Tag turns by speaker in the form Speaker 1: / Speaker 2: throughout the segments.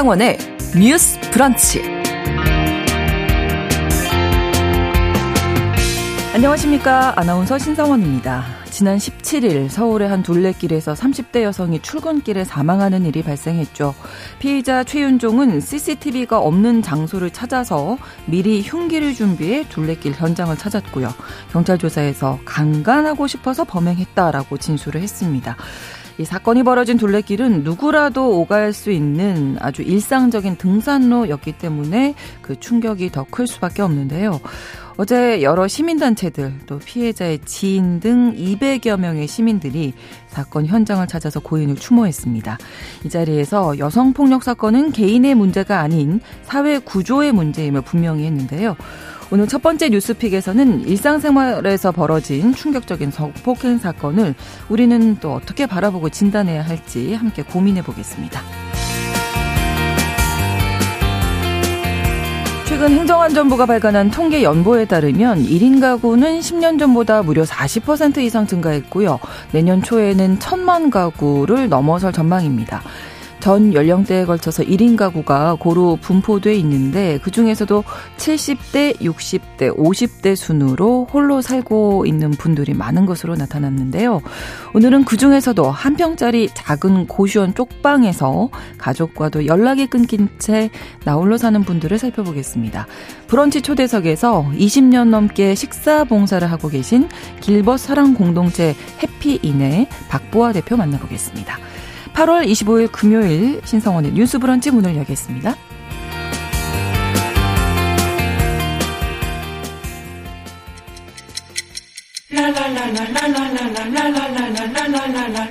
Speaker 1: 신성원의 뉴스 브런치. 안녕하십니까. 아나운서 신성원입니다. 지난 17일 서울의 한 둘레길에서 30대 여성이 출근길에 사망하는 일이 발생했죠. 피해자 최윤종은 CCTV가 없는 장소를 찾아서 미리 흉기를 준비해 둘레길 현장을 찾았고요. 경찰 조사에서 강간하고 싶어서 범행했다라고 진술을 했습니다. 이 사건이 벌어진 둘레길은 누구라도 오갈 수 있는 아주 일상적인 등산로였기 때문에 그 충격이 더 클 수밖에 없는데요. 어제 여러 시민단체들 또 피해자의 지인 등 200여 명의 시민들이 사건 현장을 찾아서 고인을 추모했습니다. 이 자리에서 여성폭력 사건은 개인의 문제가 아닌 사회 구조의 문제임을 분명히 했는데요. 오늘 첫 번째 뉴스픽에서는 일상생활에서 벌어진 충격적인 성폭행 사건을 우리는 또 어떻게 바라보고 진단해야 할지 함께 고민해 보겠습니다. 최근 행정안전부가 발간한 통계 연보에 따르면 1인 가구는 10년 전보다 무려 40% 이상 증가했고요. 내년 초에는 1000만 가구를 넘어설 전망입니다. 전 연령대에 걸쳐서 1인 가구가 고루 분포돼 있는데 그 중에서도 70대, 60대, 50대 순으로 홀로 살고 있는 분들이 많은 것으로 나타났는데요. 오늘은 그 중에서도 한 평짜리 작은 고시원 쪽방에서 가족과도 연락이 끊긴 채 나홀로 사는 분들을 살펴보겠습니다. 브런치 초대석에서 20년 넘게 식사 봉사를 하고 계신 길벗 사랑 공동체 해피인의 박보아 대표 만나보겠습니다. 8월 25일 금요일 신성원의 뉴스 브런치 문을 열겠습니다.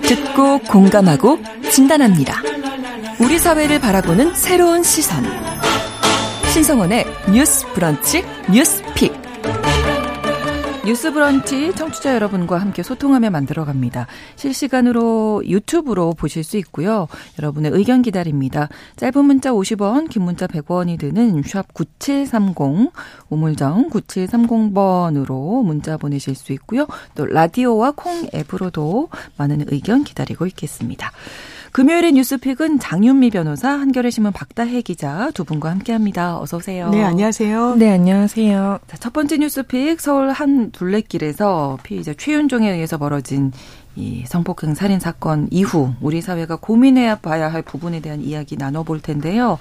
Speaker 1: 듣고 공감하고 진단합니다. 우리 사회를 바라보는 새로운 시선. 신성원의 뉴스 브런치 뉴스 픽. 뉴스 브런치 청취자 여러분과 함께 소통하며 만들어 갑니다. 실시간으로 유튜브로 보실 수 있고요. 여러분의 의견 기다립니다. 짧은 문자 50원, 긴 문자 100원이 드는 샵 9730, 우물정 9730번으로 문자 보내실 수 있고요. 또 라디오와 콩 앱으로도 많은 의견 기다리고 있겠습니다. 금요일의 뉴스픽은 장윤미 변호사, 한겨레 신문 박다혜 기자 두 분과 함께합니다. 어서 오세요.
Speaker 2: 네, 안녕하세요.
Speaker 3: 네, 안녕하세요.
Speaker 1: 자, 첫 번째 뉴스픽 서울 한 둘레길에서 피의자 최윤종에 의해서 벌어진 이 성폭행 살인 사건 이후 우리 사회가 고민해야 봐야 할 부분에 대한 이야기 나눠볼 텐데요.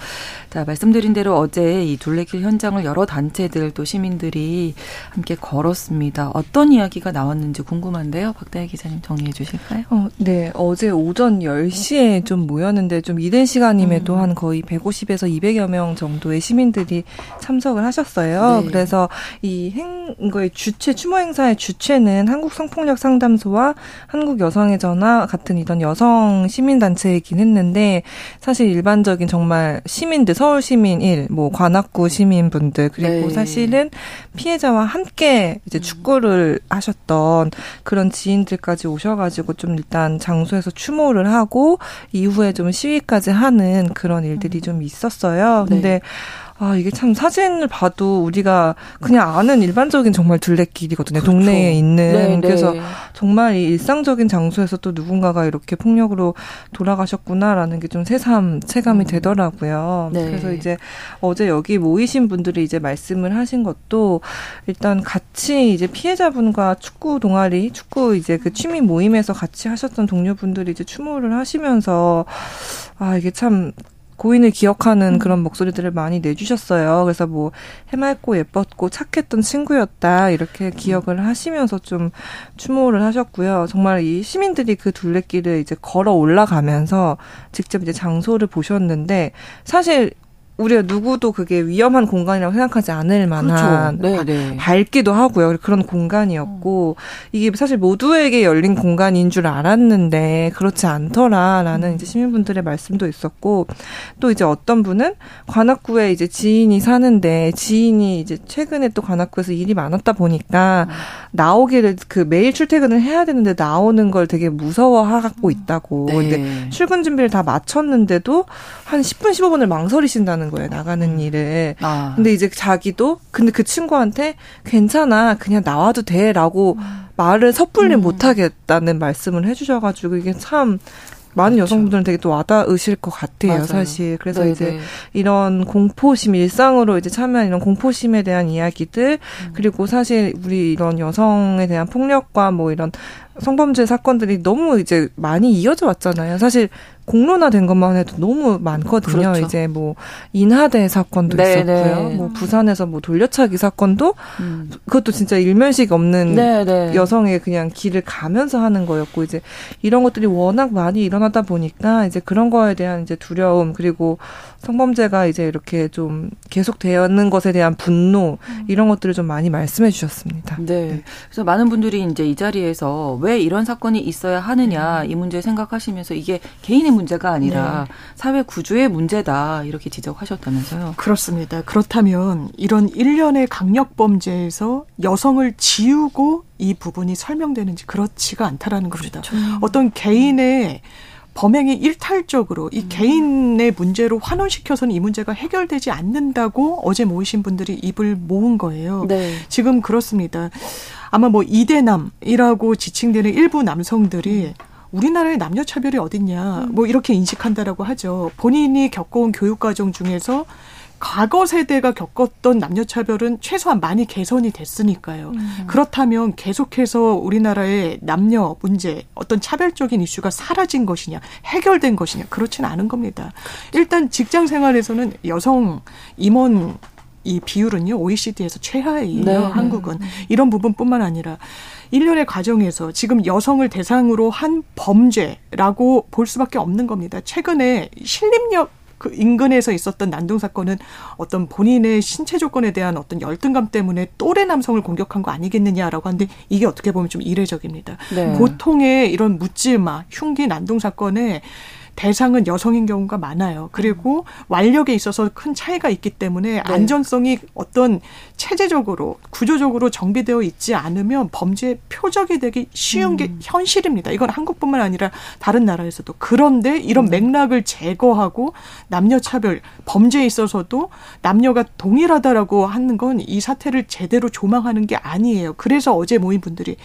Speaker 1: 자, 말씀드린 대로 어제 이 둘레길 현장을 여러 단체들 또 시민들이 함께 걸었습니다. 어떤 이야기가 나왔는지 궁금한데요. 박다혜 기자님 정리해 주실까요?
Speaker 3: 어, 네. 어제 오전 10시에 좀 모였는데 좀 이른 시간임에도 음. 한 거의 150에서 200여 명 정도의 시민들이 참석을 하셨어요. 네. 그래서 이 행 거의 주최 추모 행사의 주최는 한국 성폭력 상담소와 한국 여성의 전화 같은 이런 여성 시민단체이긴 했는데 사실 일반적인 정말 시민들 서울 시민 1, 뭐 관악구 시민분들 그리고 네. 사실은 피해자와 함께 이제 축구를 하셨던 그런 지인들까지 오셔가지고 좀 일단 장소에서 추모를 하고 이후에 좀 시위까지 하는 그런 일들이 좀 있었어요. 근데 네. 아, 이게 참 사진을 봐도 우리가 그냥 아는 일반적인 정말 둘레길이거든요. 그렇죠. 동네에 있는. 네, 네. 그래서 정말 이 일상적인 장소에서 또 누군가가 이렇게 폭력으로 돌아가셨구나라는 게 좀 새삼 체감이 음. 되더라고요. 네. 그래서 이제 어제 여기 모이신 분들이 이제 말씀을 하신 것도 일단 같이 이제 피해자분과 축구 동아리, 축구 이제 그 취미 모임에서 같이 하셨던 동료분들이 이제 추모를 하시면서 아, 이게 참 고인을 기억하는 음. 그런 목소리들을 많이 내주셨어요. 그래서 뭐 해맑고 예뻤고 착했던 친구였다 이렇게 기억을 하시면서 좀 추모를 하셨고요. 정말 이 시민들이 그 둘레길을 이제 걸어 올라가면서 직접 이제 장소를 보셨는데 사실 우리가 누구도 그게 위험한 공간이라고 생각하지 않을 만한 그렇죠. 네, 네. 밝기도 하고요. 그런 공간이었고 음. 이게 사실 모두에게 열린 공간인 줄 알았는데 그렇지 않더라라는 음. 이제 시민분들의 말씀도 있었고 또 이제 어떤 분은 관악구에 이제 지인이 사는데 지인이 이제 최근에 또 관악구에서 일이 많았다 보니까 음. 나오기를 그 매일 출퇴근을 해야 되는데 나오는 걸 되게 무서워하고 있다고. 네. 근데 출근 준비를 다 마쳤는데도 한 10분 15분을 망설이신다는 거예요. 나가는 음. 일을. 아. 근데 이제 자기도 근데 그 친구한테 괜찮아. 그냥 나와도 돼라고 음. 말을 섣불리 음. 못 하겠다는 말씀을 해 주셔 가지고 이게 참 많은 그렇죠. 여성분들은 되게 또 와닿으실 것 같아요, 맞아요. 사실. 그래서 네네. 이제 네. 이런 공포심 일상으로 이제 참여한 이런 공포심에 대한 이야기들 음. 그리고 사실 우리 이런 여성에 대한 폭력과 뭐 이런 성범죄 사건들이 너무 이제 많이 이어져 왔잖아요. 사실 공론화된 것만 해도 너무 많거든요. 그렇죠. 이제 뭐 인하대 사건도 네네. 있었고요. 네. 뭐 부산에서 뭐 돌려차기 사건도 음. 그것도 진짜 일면식 없는 네네. 네. 여성의 그냥 길을 가면서 하는 거였고 이제 이런 것들이 워낙 많이 일어나다 보니까 이제 그런 거에 대한 이제 두려움 그리고 성범죄가 이제 이렇게 좀 계속 되는 것에 대한 분노 음. 이런 것들을 좀 많이 말씀해 주셨습니다.
Speaker 1: 네. 네. 그래서 많은 분들이 이제 이 자리에서 왜 이런 사건이 있어야 하느냐 이 문제 생각하시면서 이게 개인의 문제가 아니라 네. 사회 구조의 문제다 이렇게 지적하셨다면서요.
Speaker 2: 그렇습니다. 그렇다면 이런 일련의 강력 범죄에서 여성을 지우고 이 부분이 설명되는지 그렇지가 않다라는 겁니다. 그렇죠. 어떤 개인의 범행이 일탈적으로 이 음. 개인의 문제로 환원시켜서는 이 문제가 해결되지 않는다고 어제 모이신 분들이 입을 모은 거예요. 네. 지금 그렇습니다. 아마 뭐 이대남이라고 지칭되는 일부 남성들이 음. 우리나라의 남녀 차별이 어딨냐 음. 뭐 이렇게 인식한다라고 하죠. 본인이 겪어온 교육 과정 중에서 과거 세대가 겪었던 남녀 차별은 최소한 많이 개선이 됐으니까요. 음. 그렇다면 계속해서 우리나라의 남녀 문제 어떤 차별적인 이슈가 사라진 것이냐, 해결된 것이냐 그렇지는 않은 겁니다. 일단 직장 생활에서는 여성 임원 이 비율은요 OECD에서 최하예요. 네. 한국은 이런 부분뿐만 아니라 일련의 과정에서 지금 여성을 대상으로 한 범죄라고 볼 수밖에 없는 겁니다. 최근에 신림역 그 인근에서 있었던 난동 사건은 어떤 본인의 신체 조건에 대한 어떤 열등감 때문에 또래 남성을 공격한 거 아니겠느냐라고 하는데 이게 어떻게 보면 좀 이례적입니다. 네. 보통의 이런 묻지마, 흉기 난동 사건에 대상은 여성인 경우가 많아요. 그리고 완력에 있어서 큰 차이가 있기 때문에 네. 안전성이 어떤 체제적으로 구조적으로 정비되어 있지 않으면 범죄의 표적이 되기 쉬운 음. 게 현실입니다. 이건 한국뿐만 아니라 다른 나라에서도 그런데 이런 음. 맥락을 제거하고 남녀 차별 범죄에 있어서도 남녀가 동일하다라고 하는 건 이 사태를 제대로 조망하는 게 아니에요. 그래서 어제 모인 분들이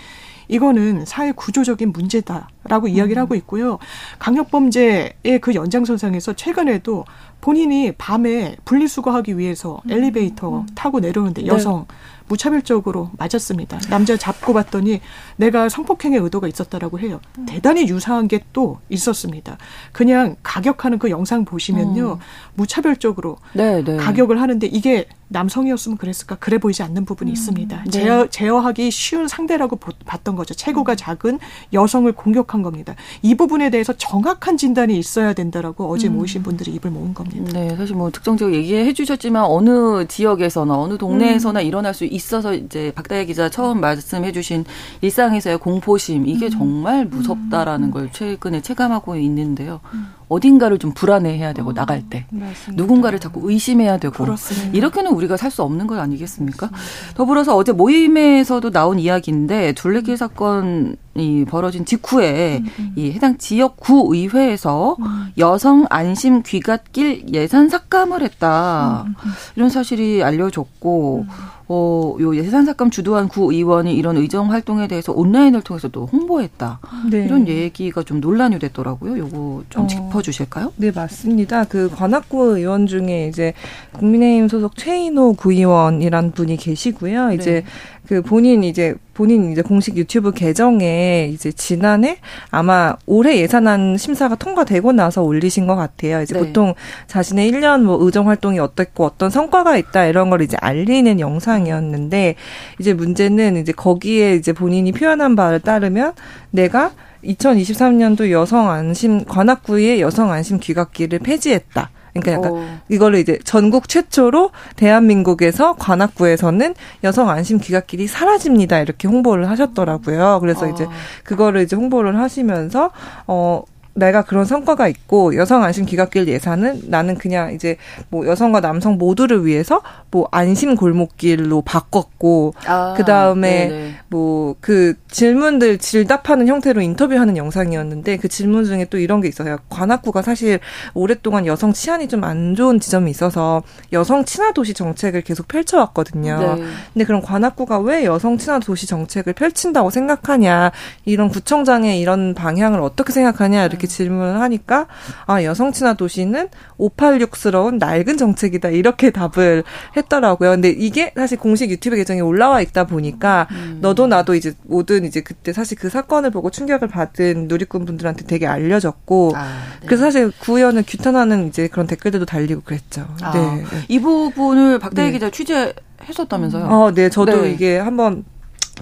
Speaker 2: 이거는 사회 구조적인 문제다라고 이야기를 음. 하고 있고요. 강력범죄의 그 연장선상에서 최근에도 본인이 밤에 분리수거하기 위해서 음. 엘리베이터 음. 타고 내려오는데 네. 여성 네. 무차별적으로 맞았습니다. 남자 잡고 봤더니 내가 성폭행의 의도가 있었다라고 해요. 음. 대단히 유사한 게 또 있었습니다. 그냥 가격하는 그 영상 보시면요. 음. 무차별적으로 네, 네. 가격을 하는데 이게 남성이었으면 그랬을까? 그래 보이지 않는 부분이 음. 있습니다. 네. 제어, 제어하기 쉬운 상대라고 봤던 거죠. 체구가 음. 작은 여성을 공격한 겁니다. 이 부분에 대해서 정확한 진단이 있어야 된다라고 어제 음. 모이신 분들이 입을 모은 겁니다.
Speaker 1: 네, 사실 뭐 특정적으로 얘기해 주셨지만 어느 지역에서나 어느 동네에서나 음. 일어날 수 있어서 이제 박다혜 기자 처음 말씀해 주신 일상에서의 공포심 이게 음. 정말 무섭다라는 음. 걸 최근에 체감하고 있는데요. 어딘가를 좀 불안해해야 되고 어, 나갈 때 맞습니다. 누군가를 자꾸 의심해야 되고 그렇습니다. 이렇게는 우리가 살 수 없는 것 아니겠습니까? 맞습니다. 더불어서 어제 모임에서도 나온 이야기인데 둘레길 사건 이 벌어진 직후에 음, 음. 이 해당 지역 구의회에서 음. 여성 안심 귀갓길 예산 삭감을 했다 음, 음, 음. 이런 사실이 알려졌고. 어, 요 예산 삭감 주도한 구의원이 이런 의정 활동에 대해서 온라인을 통해서도 홍보했다. 네. 이런 얘기가 좀 논란이 됐더라고요. 요거 좀 어, 짚어주실까요?
Speaker 3: 네, 맞습니다. 그 관악구 의원 중에 이제 국민의힘 소속 최인호 구의원이란 분이 계시고요. 이제 네. 그 본인 이제 본인 이제 공식 유튜브 계정에 이제 지난해 아마 올해 예산안 심사가 통과되고 나서 올리신 것 같아요. 이제 네. 보통 자신의 1년 뭐 의정 활동이 어땠고 어떤 성과가 있다 이런 걸 이제 알리는 영상이었는데 이제 문제는 이제 거기에 이제 본인이 표현한 바를 따르면 내가 2023년도 여성 안심 관악구의 여성 안심 귀갓길을 폐지했다. 그러니까 약간 어. 이거를 이제 전국 최초로 대한민국에서 관악구에서는 여성 안심 귀갓길이 사라집니다. 이렇게 홍보를 하셨더라고요. 그래서 어. 이제 그거를 이제 홍보를 하시면서 어 내가 그런 성과가 있고 여성 안심 귀갓길 예산은 나는 그냥 이제 뭐 여성과 남성 모두를 위해서 뭐 안심 골목길로 바꿨고 아, 그 다음에 뭐 그 질문들 질답하는 형태로 인터뷰하는 영상이었는데 그 질문 중에 또 이런 게 있어요. 관악구가 사실 오랫동안 여성 치안이 좀 안 좋은 지점이 있어서 여성 친화 도시 정책을 계속 펼쳐왔거든요. 네. 근데 그럼 관악구가 왜 여성 친화 도시 정책을 펼친다고 생각하냐 이런 구청장의 이런 방향을 어떻게 생각하냐 이렇게 음. 질문을 하니까 아 여성 친화 도시는 586스러운 낡은 정책이다 이렇게 답을 했더라고요. 근데 이게 사실 공식 유튜브 계정에 올라와 있다 보니까 음. 너도 나도 이제 모든 이제 그때 사실 그 사건을 보고 충격을 받은 누리꾼 분들한테 되게 알려졌고 아, 네. 그래서 사실 구의원을 규탄하는 이제 그런 댓글들도 달리고 그랬죠. 아, 네.
Speaker 1: 이 부분을 박대희 네. 기자 취재했었다면서요?
Speaker 3: 어, 네. 저도 네. 이게 한번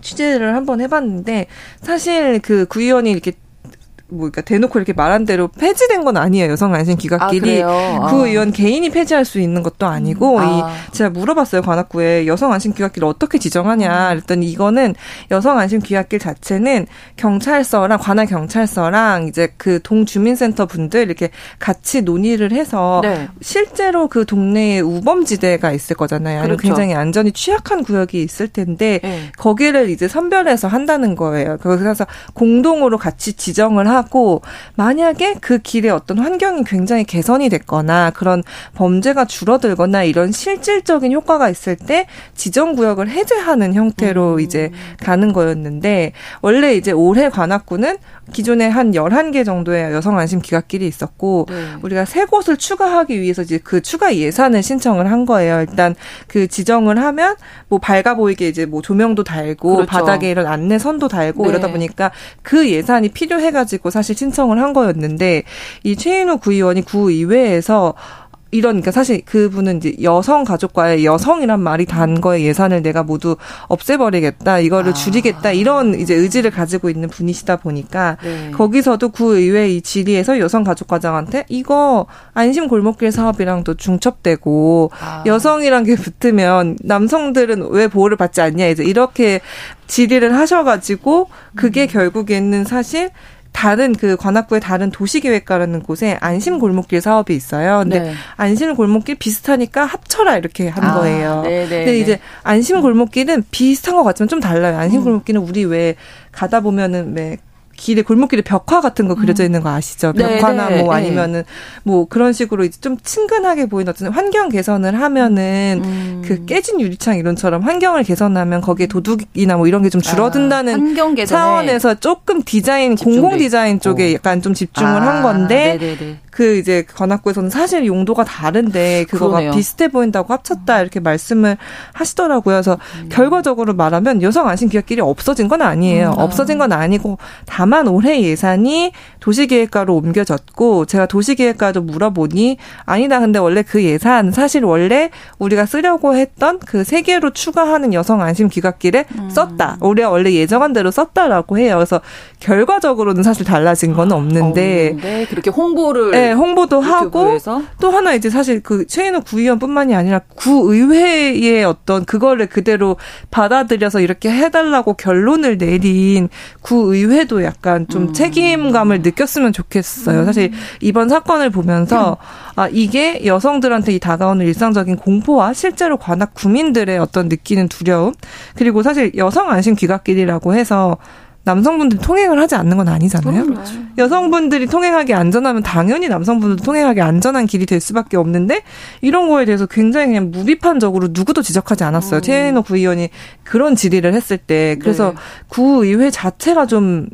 Speaker 3: 취재를 한번 해봤는데 사실 그 구의원이 이렇게 뭐 그러니까 대놓고 이렇게 말한 대로 폐지된 건 아니에요. 여성 안심 기각끼리 아, 그 아. 의원 개인이 폐지할 수 있는 것도 아니고 음. 아. 이 제가 물어봤어요 관악구에 여성 안심 기각기를 어떻게 지정하냐 그랬더니 이거는 여성 안심 기각길 자체는 경찰서랑 관할 경찰서랑 이제 그 동주민센터 분들 이렇게 같이 논의를 해서 네. 실제로 그 동네에 우범지대가 있을 거잖아요. 그렇죠. 굉장히 안전이 취약한 구역이 있을 텐데 네. 거기를 이제 선별해서 한다는 거예요. 그래서 공동으로 같이 지정을 하고 하고 만약에 그 길에 어떤 환경이 굉장히 개선이 됐거나 그런 범죄가 줄어들거나 이런 실질적인 효과가 있을 때 지정 구역을 해제하는 형태로 음. 이제 가는 거였는데 원래 이제 올해 관악구는 기존에 한 11개 정도의 여성 안심 기각길이 있었고 네. 우리가 세 곳을 추가하기 위해서 이제 그 추가 예산을 신청을 한 거예요. 일단 그 지정을 하면 뭐 밝아 보이게 이제 뭐 조명도 달고 그렇죠. 바닥에 이런 안내선도 달고 네. 이러다 보니까 그 예산이 필요해 가지고 사실 신청을 한 거였는데 이 최인호 구의원이 구의회에서 이런 그러니까 사실 그분은 이제 여성 가족과의 여성이란 말이 단 거에 예산을 내가 모두 없애버리겠다 이거를 아. 줄이겠다 이런 이제 의지를 가지고 있는 분이시다 보니까 네. 거기서도 구의회 이 질의에서 여성 가족과장한테 이거 안심 골목길 사업이랑도 중첩되고 아. 여성이란 게 붙으면 남성들은 왜 보호를 받지 않냐 이제 이렇게 질의를 하셔가지고 그게 음. 결국에는 사실 다른 그 관악구의 다른 도시계획과라는 곳에 안심 골목길 사업이 있어요. 근데 네. 안심 골목길 비슷하니까 합쳐라 이렇게 한 아, 거예요. 네네, 근데 네. 이제 안심 골목길은 비슷한 것 같지만 좀 달라요. 안심 음. 골목길은 우리 왜 가다 보면은 왜 길에 골목길에 벽화 같은 거 그려져 음. 있는 거 아시죠? 네, 벽화나 네, 뭐 네. 아니면은 뭐 그런 식으로 이제 좀 친근하게 보이는 어떤 환경 개선을 하면은 음. 그 깨진 유리창 이런처럼 환경을 개선하면 거기에 도둑이나 뭐 이런 게 좀 줄어든다는 아, 차원에서 조금 디자인 공공 디자인 쪽에 어. 약간 좀 집중을 아, 한 건데 네네네. 그 이제 관악구에서는 사실 용도가 다른데 그거가 그러네요. 비슷해 보인다고 합쳤다 이렇게 말씀을 하시더라고요. 그래서 음. 결과적으로 말하면 여성 안심 기획길이 없어진 건 아니에요. 음. 없어진 건 아니고 다만 올해 예산이 도시계획과로 옮겨졌고 제가 도시계획과도 물어보니 아니다. 근데 원래 그 예산 사실 원래 우리가 쓰려고 했던 그 세 개로 추가하는 여성 안심 기각길에 음. 썼다. 우리가 원래 예정한 대로 썼다라고 해요. 그래서 결과적으로는 사실 달라진 건 없는데,
Speaker 1: 없는데 그렇게 홍보를
Speaker 3: 네, 홍보도 하고 또 하나 이제 사실 그 최인호 구의원뿐만이 아니라 구의회의 어떤 그거를 그대로 받아들여서 이렇게 해달라고 결론을 내린 구의회도 약간 좀 음. 책임감을 느꼈으면 좋겠어요. 음. 사실 이번 사건을 보면서 아 이게 여성들한테 이 다가오는 일상적인 공포와 실제로 관악 구민들의 어떤 느끼는 두려움 그리고 사실 여성 안심 귀갓길이라고 해서 남성분들이 통행을 하지 않는 건 아니잖아요. 그렇죠. 여성분들이 통행하기 안전하면 당연히 남성분들도 통행하기 안전한 길이 될 수밖에 없는데 이런 거에 대해서 굉장히 그냥 무비판적으로 누구도 지적하지 않았어요. 음. 최인호 구의원이 그런 질의를 했을 때 그래서 네. 구의회 자체가 좀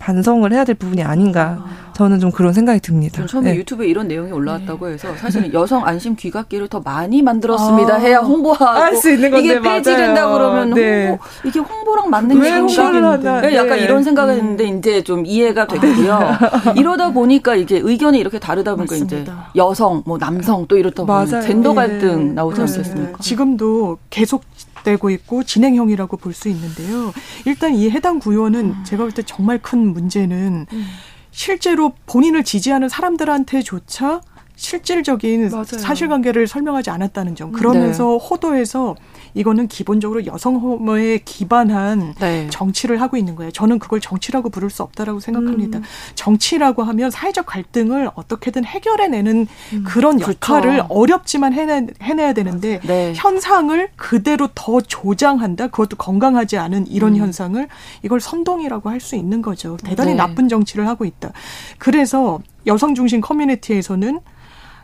Speaker 3: 반성을 해야 될 부분이 아닌가. 아. 저는 좀 그런 생각이 듭니다.
Speaker 1: 처음에 네. 유튜브에 이런 내용이 올라왔다고 네. 해서 사실은 여성 안심 귀갓길을 더 많이 만들었습니다. 아. 해야 홍보하고
Speaker 3: 할수 있는 건데
Speaker 1: 이게 폐지된다 그러면 네. 홍보 이게 홍보랑 맞는 게
Speaker 3: 홍보를
Speaker 1: 네. 약간 이런 생각을 음. 했는데 이제 좀 이해가 되고요. 이러다 보니까 이게 의견이 이렇게 다르다 보니까 맞습니다. 이제 여성, 뭐 남성 또 이렇다 보면 젠더 갈등 네. 나오지 않겠습니까?
Speaker 2: 지금도 계속 되고 있고 진행형이라고 볼 수 있는데요. 일단 이 해당 구요는 음. 제가 볼 때 정말 큰 문제는 음. 실제로 본인을 지지하는 사람들한테조차 실질적인 맞아요. 사실관계를 설명하지 않았다는 점. 그러면서 네. 호도에서 이거는 기본적으로 여성 혐오에 기반한 네. 정치를 하고 있는 거예요. 저는 그걸 정치라고 부를 수 없다라고 생각합니다. 음. 정치라고 하면 사회적 갈등을 어떻게든 해결해내는 음. 그런 그렇죠. 역할을 어렵지만 해내, 해내야 되는데 네. 현상을 그대로 더 조장한다. 그것도 건강하지 않은 이런 음. 현상을 이걸 선동이라고 할 수 있는 거죠. 대단히 네. 나쁜 정치를 하고 있다. 그래서 여성 중심 커뮤니티에서는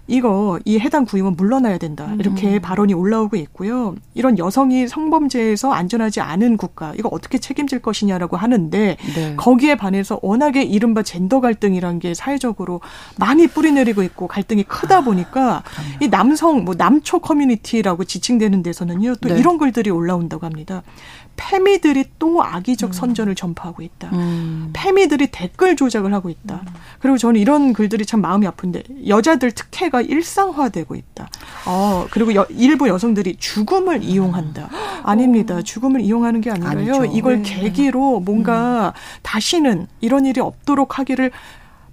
Speaker 2: 이거 이 해당 구임은 물러나야 된다 이렇게 음. 발언이 올라오고 있고요. 이런 여성이 성범죄에서 안전하지 않은 국가 이거 어떻게 책임질 것이냐라고 하는데 네. 거기에 반해서 워낙에 이른바 젠더 갈등이란 게 사회적으로 많이 뿌리내리고 있고 갈등이 크다 보니까 아, 이 남성 뭐 남초 커뮤니티라고 지칭되는 데서는요 또 네. 이런 글들이 올라온다고 합니다. 페미들이 또 악의적 음. 선전을 전파하고 있다. 음. 페미들이 댓글 조작을 하고 있다. 음. 그리고 저는 이런 글들이 참 마음이 아픈데 여자들 특혜가 일상화되고 있다. 어, 그리고 여, 일부 여성들이 죽음을 이용한다. 아닙니다. 죽음을 이용하는 게 아니라요. 아니죠. 이걸 네. 계기로 뭔가 음. 다시는 이런 일이 없도록 하기를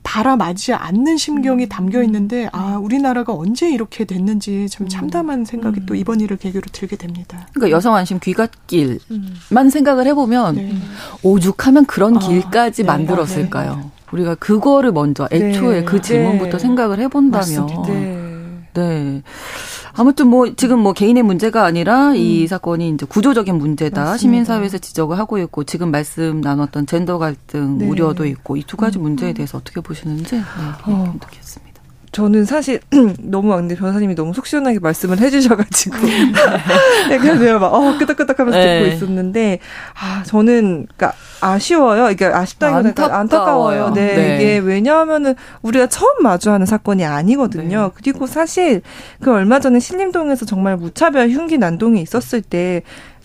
Speaker 2: 바라맞지 않는 심경이 음. 담겨 있는데 아 우리나라가 언제 이렇게 됐는지 참 음. 참담한 생각이 음. 또 이번 일을 계기로 들게 됩니다.
Speaker 1: 그러니까 여성 안심 귀갓길만 음. 생각을 해보면 네. 오죽하면 그런 아, 길까지 네. 만들었을까요? 아, 네. 우리가 그거를 먼저 애초에 네. 그 질문부터 네. 생각을 해본다면 네. 네. 아무튼 뭐 지금 뭐 개인의 문제가 아니라 음. 이 사건이 이제 구조적인 문제다. 맞습니다. 시민사회에서 지적을 하고 있고 지금 말씀 나눴던 젠더 갈등 네. 우려도 있고 이 두 가지 음. 문제에 대해서 어떻게 보시는지 네, 어. 듣겠습니다.
Speaker 3: 저는 사실 너무 근데 변호사님이 너무 속 시원하게 말씀을 해주셔가지고 약간 내가 막 어, 끄덕끄덕하면서 네. 듣고 있었는데 아 저는 그러니까 아쉬워요. 이게 아쉽다기보다 안타까워요. 네, 네, 이게 왜냐하면은 우리가 처음 마주하는 사건이 아니거든요. 네. 그리고 사실 그 얼마 전에 신림동에서 정말 무차별 흉기 난동이 있었을 때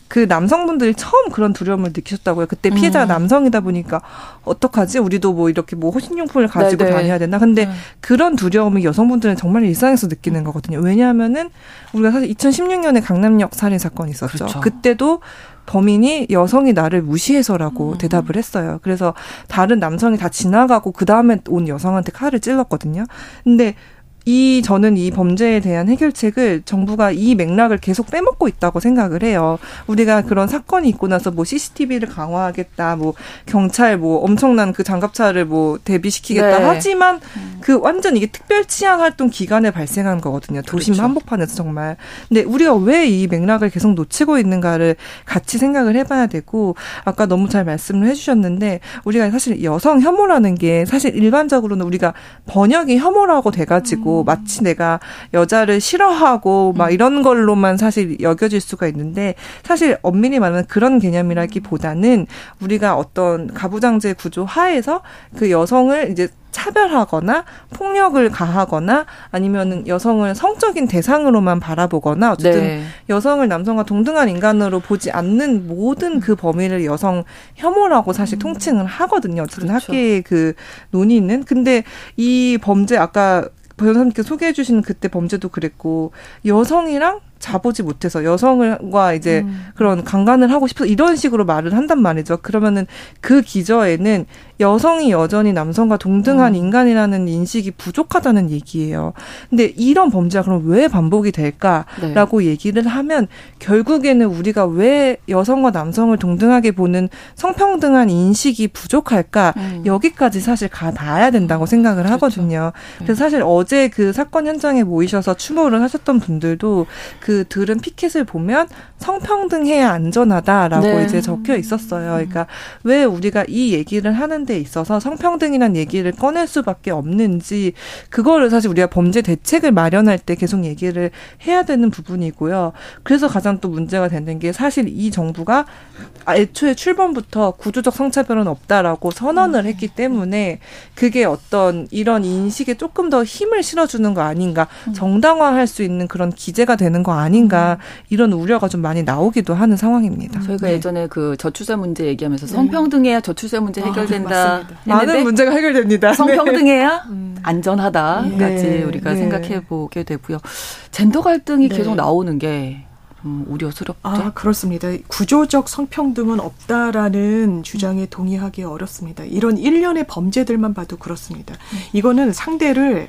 Speaker 3: 그 남성분들이 처음 그런 두려움을 느끼셨다고요. 그때 피해자가 음. 남성이다 보니까 어떡하지? 우리도 뭐 이렇게 뭐 호신용품을 가지고 네네. 다녀야 되나? 근데 네. 그런 두려움을 여성분들은 정말 일상에서 느끼는 거거든요. 왜냐하면은 우리가 사실 2016년에 강남역 살인 사건이 있었죠. 그렇죠. 그때도 범인이 여성이 나를 무시해서라고 음. 대답을 했어요. 그래서 다른 남성이 다 지나가고 그 다음에 온 여성한테 칼을 찔렀거든요. 근데 이 저는 이 범죄에 대한 해결책을 정부가 이 맥락을 계속 빼먹고 있다고 생각을 해요. 우리가 그런 사건이 있고 나서 뭐 CCTV를 강화하겠다, 뭐 경찰 뭐 엄청난 그 장갑차를 뭐 대비시키겠다 네. 하지만 음. 그 완전 이게 특별 치안 활동 기간에 발생한 거거든요. 도심 그렇죠. 한복판에서 정말. 근데 우리가 왜 이 맥락을 계속 놓치고 있는가를 같이 생각을 해봐야 되고 아까 너무 잘 말씀을 해주셨는데 우리가 사실 여성 혐오라는 게 사실 일반적으로는 우리가 번역이 혐오라고 돼가지고 음. 마치 내가 여자를 싫어하고 막 음. 이런 걸로만 사실 여겨질 수가 있는데 사실 엄밀히 말하면 그런 개념이라기보다는 우리가 어떤 가부장제 구조 하에서 그 여성을 이제 차별하거나 폭력을 가하거나 아니면은 여성을 성적인 대상으로만 바라보거나 어쨌든 네. 여성을 남성과 동등한 인간으로 보지 않는 모든 그 범위를 여성 혐오라고 사실 음. 통칭을 하거든요. 어쨌든 그렇죠. 학계의 그 논의는 근데 이 범죄 아까 변호사님께 소개해 주신 그때 범죄도 그랬고 여성이랑 자보지 못해서 여성과 이제 음. 그런 강간을 하고 싶어서 이런 식으로 말을 한단 말이죠. 그러면은 그 기저에는 여성이 여전히 남성과 동등한 음. 인간이라는 인식이 부족하다는 얘기예요. 근데 이런 범죄가 그럼 왜 반복이 될까라고 네. 얘기를 하면 결국에는 우리가 왜 여성과 남성을 동등하게 보는 성평등한 인식이 부족할까 음. 여기까지 사실 가 닿아야 된다고 생각을 그렇죠. 하거든요. 네. 그래서 사실 어제 그 사건 현장에 모이셔서 추모를 하셨던 분들도 그 들은 피켓을 보면 성평등해야 안전하다라고 네. 이제 적혀 있었어요. 그러니까 왜 우리가 이 얘기를 하는 데 있어서 성평등이란 얘기를 꺼낼 수밖에 없는지 그거를 사실 우리가 범죄 대책을 마련할 때 계속 얘기를 해야 되는 부분이고요. 그래서 가장 또 문제가 되는 게 사실 이 정부가 애초에 출범부터 구조적 성차별은 없다라고 선언을 했기 때문에 그게 어떤 이런 인식에 조금 더 힘을 실어주는 거 아닌가 음. 정당화할 수 있는 그런 기재가 되는 거 아닌가 음. 이런 우려가 좀 많이 나오기도 하는 상황입니다.
Speaker 1: 저희가 네. 예전에 그 저출산 문제 얘기하면서 네. 성평등해야 저출산 문제 아, 해결된다. 아,
Speaker 3: 많은 문제가 해결됩니다.
Speaker 1: 성평등해야 네. 안전하다까지 네. 우리가 네. 생각해 보게 되고요. 젠더 갈등이 네. 계속 나오는 게 음, 우려스럽죠.
Speaker 2: 아, 그렇습니다. 구조적 성평등은 없다라는 주장에 동의하기 어렵습니다. 이런 일련의 범죄들만 봐도 그렇습니다. 음. 이거는 상대를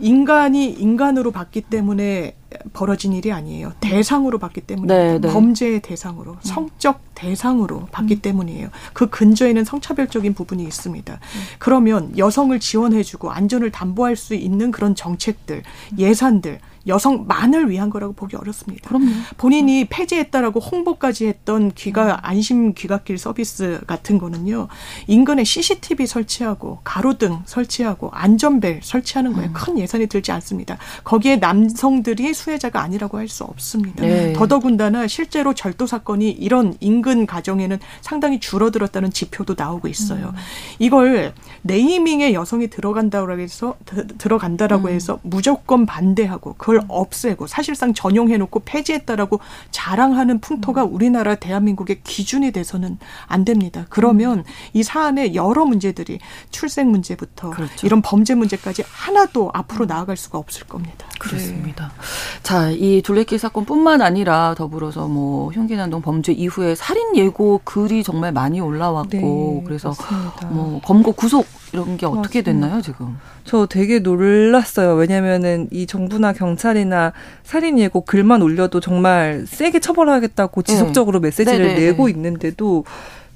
Speaker 2: 인간이 인간으로 봤기 때문에 벌어진 일이 아니에요. 대상으로 봤기 때문에 네, 네. 범죄의 대상으로 성적 대상으로 봤기 음. 때문이에요. 그 근저에는 성차별적인 부분이 있습니다. 음. 그러면 여성을 지원해주고 안전을 담보할 수 있는 그런 정책들, 예산들 여성만을 위한 거라고 보기 어렵습니다.
Speaker 1: 그럼요.
Speaker 2: 본인이 폐지했다라고 홍보까지 했던 귀가 안심 귀갓길 서비스 같은 거는요. 인근에 CCTV 설치하고 가로등 설치하고 안전벨 설치하는 거에 음. 큰 예산이 들지 않습니다. 거기에 남성들이 수혜자가 아니라고 할 수 없습니다. 네. 더더군다나 실제로 절도 사건이 이런 인근 가정에는 상당히 줄어들었다는 지표도 나오고 있어요. 음. 이걸 네이밍에 여성이 들어간다고 해서 들어간다라고 음. 해서 무조건 반대하고 그걸 없애고 사실상 전용해놓고 폐지했다라고 자랑하는 풍토가 음. 우리나라 대한민국의 기준이 돼서는 안 됩니다. 그러면 음. 이 사안의 여러 문제들이 출생 문제부터 그렇죠. 이런 범죄 문제까지 하나도 앞으로 음. 나아갈 수가 없을 겁니다.
Speaker 1: 그렇습니다. 네. 자, 이 둘레길 사건뿐만 아니라 더불어서 뭐 흉기난동 범죄 이후에 살인 예고 글이 정말 많이 올라왔고 네, 그래서 맞습니다. 뭐 검거 구속 이런 게 어떻게 맞습니다. 됐나요 지금?
Speaker 3: 저 되게 놀랐어요. 왜냐면은 이 정부나 경찰이나 살인 예고 글만 올려도 정말 세게 처벌하겠다고 네. 지속적으로 메시지를 네네. 내고 있는데도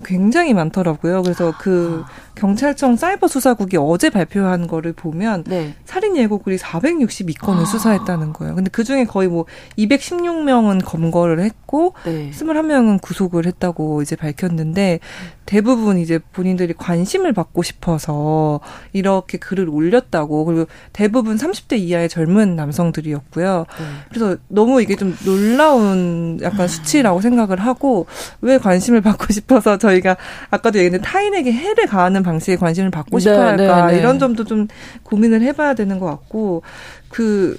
Speaker 3: 굉장히 많더라고요. 그래서 그 아. 경찰청 사이버 수사국이 어제 발표한 거를 보면 네. 살인 예고글이 462건을 아. 수사했다는 거예요. 근데 그 중에 거의 뭐 216명은 검거를 했고 네. 21명은 구속을 했다고 이제 밝혔는데 대부분 이제 본인들이 관심을 받고 싶어서 이렇게 글을 올렸다고 그리고 대부분 30대 이하의 젊은 남성들이었고요. 네. 그래서 너무 이게 좀 놀라운 약간 수치라고 생각을 하고 왜 관심을 받고 싶어서 저희 가 아까도 얘기했는데 타인에게 해를 가하는 하는 방식의 관심을 받고 싶어 네, 할까 네, 네. 이런 점도 좀 고민을 해봐야 되는 것 같고 그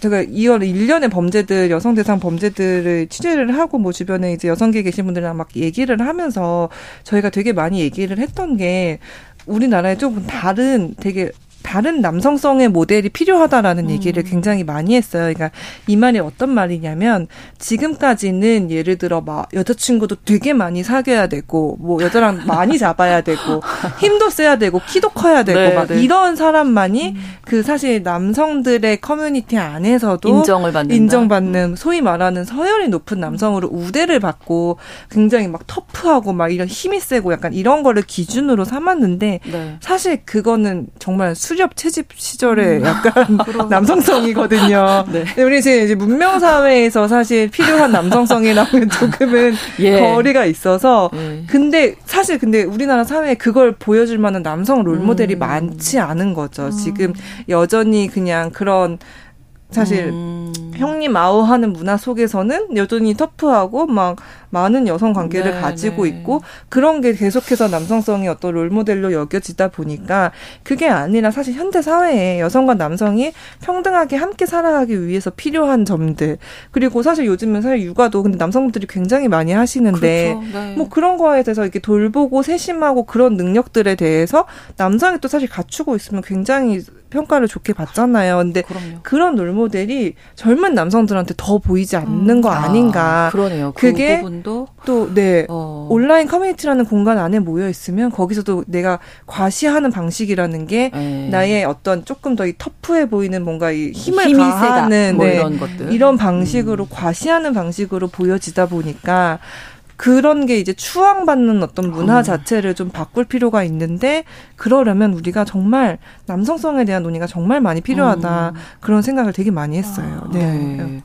Speaker 3: 제가 2월 1년의 범죄들 여성 대상 범죄들을 취재를 하고 뭐 주변에 이제 여성계 계신 분들이랑 막 얘기를 하면서 저희가 되게 많이 얘기를 했던 게 우리나라에 조금 다른 되게 다른 남성성의 모델이 필요하다라는 음. 얘기를 굉장히 많이 했어요. 그러니까 이 말이 어떤 말이냐면 지금까지는 예를 들어 막 여자친구도 되게 많이 사귀어야 되고 뭐 여자랑 많이 잡아야 되고 힘도 세야 되고 키도 커야 되고 네, 막 네. 이런 사람만이 음. 그 사실 남성들의 커뮤니티 안에서도
Speaker 1: 인정을 받는
Speaker 3: 인정받는 소위 말하는 서열이 높은 남성으로 우대를 받고 굉장히 막 터프하고 막 이런 힘이 세고 약간 이런 거를 기준으로 삼았는데 네. 사실 그거는 정말 수 수렵 채집 시절에 음. 약간 남성성이거든요. 네. 우리 이제 문명 사회에서 사실 필요한 남성성이라고는 조금은 예. 거리가 있어서 예. 근데 사실 근데 우리나라 사회에 그걸 보여줄 만한 남성 롤 모델이 음. 많지 않은 거죠. 음. 지금 여전히 그냥 그런 사실 음. 형님 아우 하는 문화 속에서는 여전히 터프하고 막 많은 여성 관계를 네, 가지고 네. 있고 그런 게 계속해서 남성성이 어떤 롤모델로 여겨지다 보니까 그게 아니라 사실 현대 사회에 여성과 남성이 평등하게 함께 살아가기 위해서 필요한 점들 그리고 사실 요즘은 사실 육아도 근데 남성분들이 굉장히 많이 하시는데 그렇죠. 네. 뭐 그런 거에 대해서 이렇게 돌보고 세심하고 그런 능력들에 대해서 남성이 또 사실 갖추고 있으면 굉장히 평가를 좋게 받잖아요. 근데 그럼요. 그런 롤모델이 젊은 남성들한테 더 보이지 않는 음. 거 아닌가.
Speaker 1: 아, 그러네요.
Speaker 3: 그그 게또 네. 어. 온라인 커뮤니티라는 공간 안에 모여 있으면 거기서도 내가 과시하는 방식이라는 게 네. 나의 어떤 조금 더 이 터프해 보이는 뭔가 이 힘을 힘이 가하는 뭐 네. 이런 것들 이런 방식으로 음. 과시하는 방식으로 보여지다 보니까 그런 게 이제 추앙받는 어떤 문화 어. 자체를 좀 바꿀 필요가 있는데 그러려면 우리가 정말 남성성에 대한 논의가 정말 많이 필요하다 음. 그런 생각을 되게 많이 했어요. 아. 네. 네.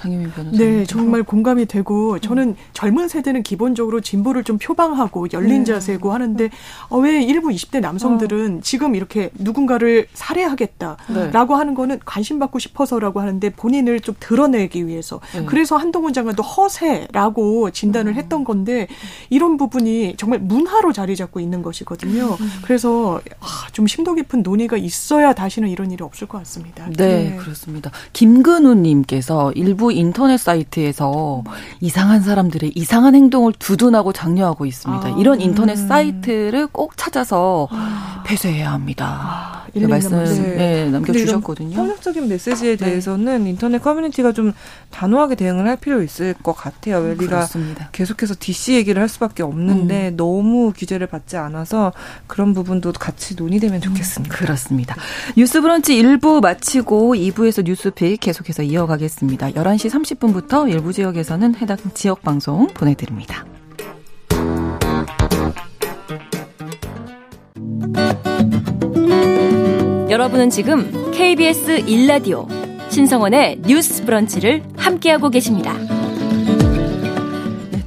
Speaker 1: 장혜민 변호사.
Speaker 2: 네, 정말 공감이 되고 저는 젊은 세대는 기본적으로 진보를 좀 표방하고 열린 네. 자세고 하는데 어, 왜 일부 20대 남성들은 어. 지금 이렇게 누군가를 살해하겠다라고 네. 하는 거는 관심 받고 싶어서라고 하는데 본인을 좀 드러내기 위해서 네. 그래서 한동훈 장관도 허세라고 진단을 음. 했던 건데 이런 부분이 정말 문화로 자리 잡고 있는 것이거든요. 음. 그래서 아, 좀 심도 깊은 논의가 있어야 다시는 이런 일이 없을 것 같습니다.
Speaker 1: 네, 네. 그렇습니다. 김근우님께서 일부 인터넷 사이트에서 이상한 사람들의 이상한 행동을 두둔하고 장려하고 있습니다. 아, 이런 인터넷 음. 사이트를 꼭 찾아서 아. 폐쇄해야 합니다.
Speaker 2: 아,
Speaker 1: 그 말씀 네. 네, 남겨주셨거든요.
Speaker 3: 폭력적인 메시지에 네. 대해서는 인터넷 커뮤니티가 좀 단호하게 대응을 할 필요 있을 것 같아요. 웰리가 계속해서 DC 얘기를 할 수밖에 없는데 음. 너무 규제를 받지 않아서 그런 부분도 같이 논의되면 음, 좋겠습니다.
Speaker 1: 음, 그렇습니다. 뉴스 브런치 1부 마치고 2부에서 뉴스픽 계속해서 이어가겠습니다. 11시 30분부터 일부 지역에서는 해당 지역 방송 보내드립니다.
Speaker 4: 여러분은 지금 KBS 1라디오 신성원의 뉴스 브런치를 함께하고 계십니다.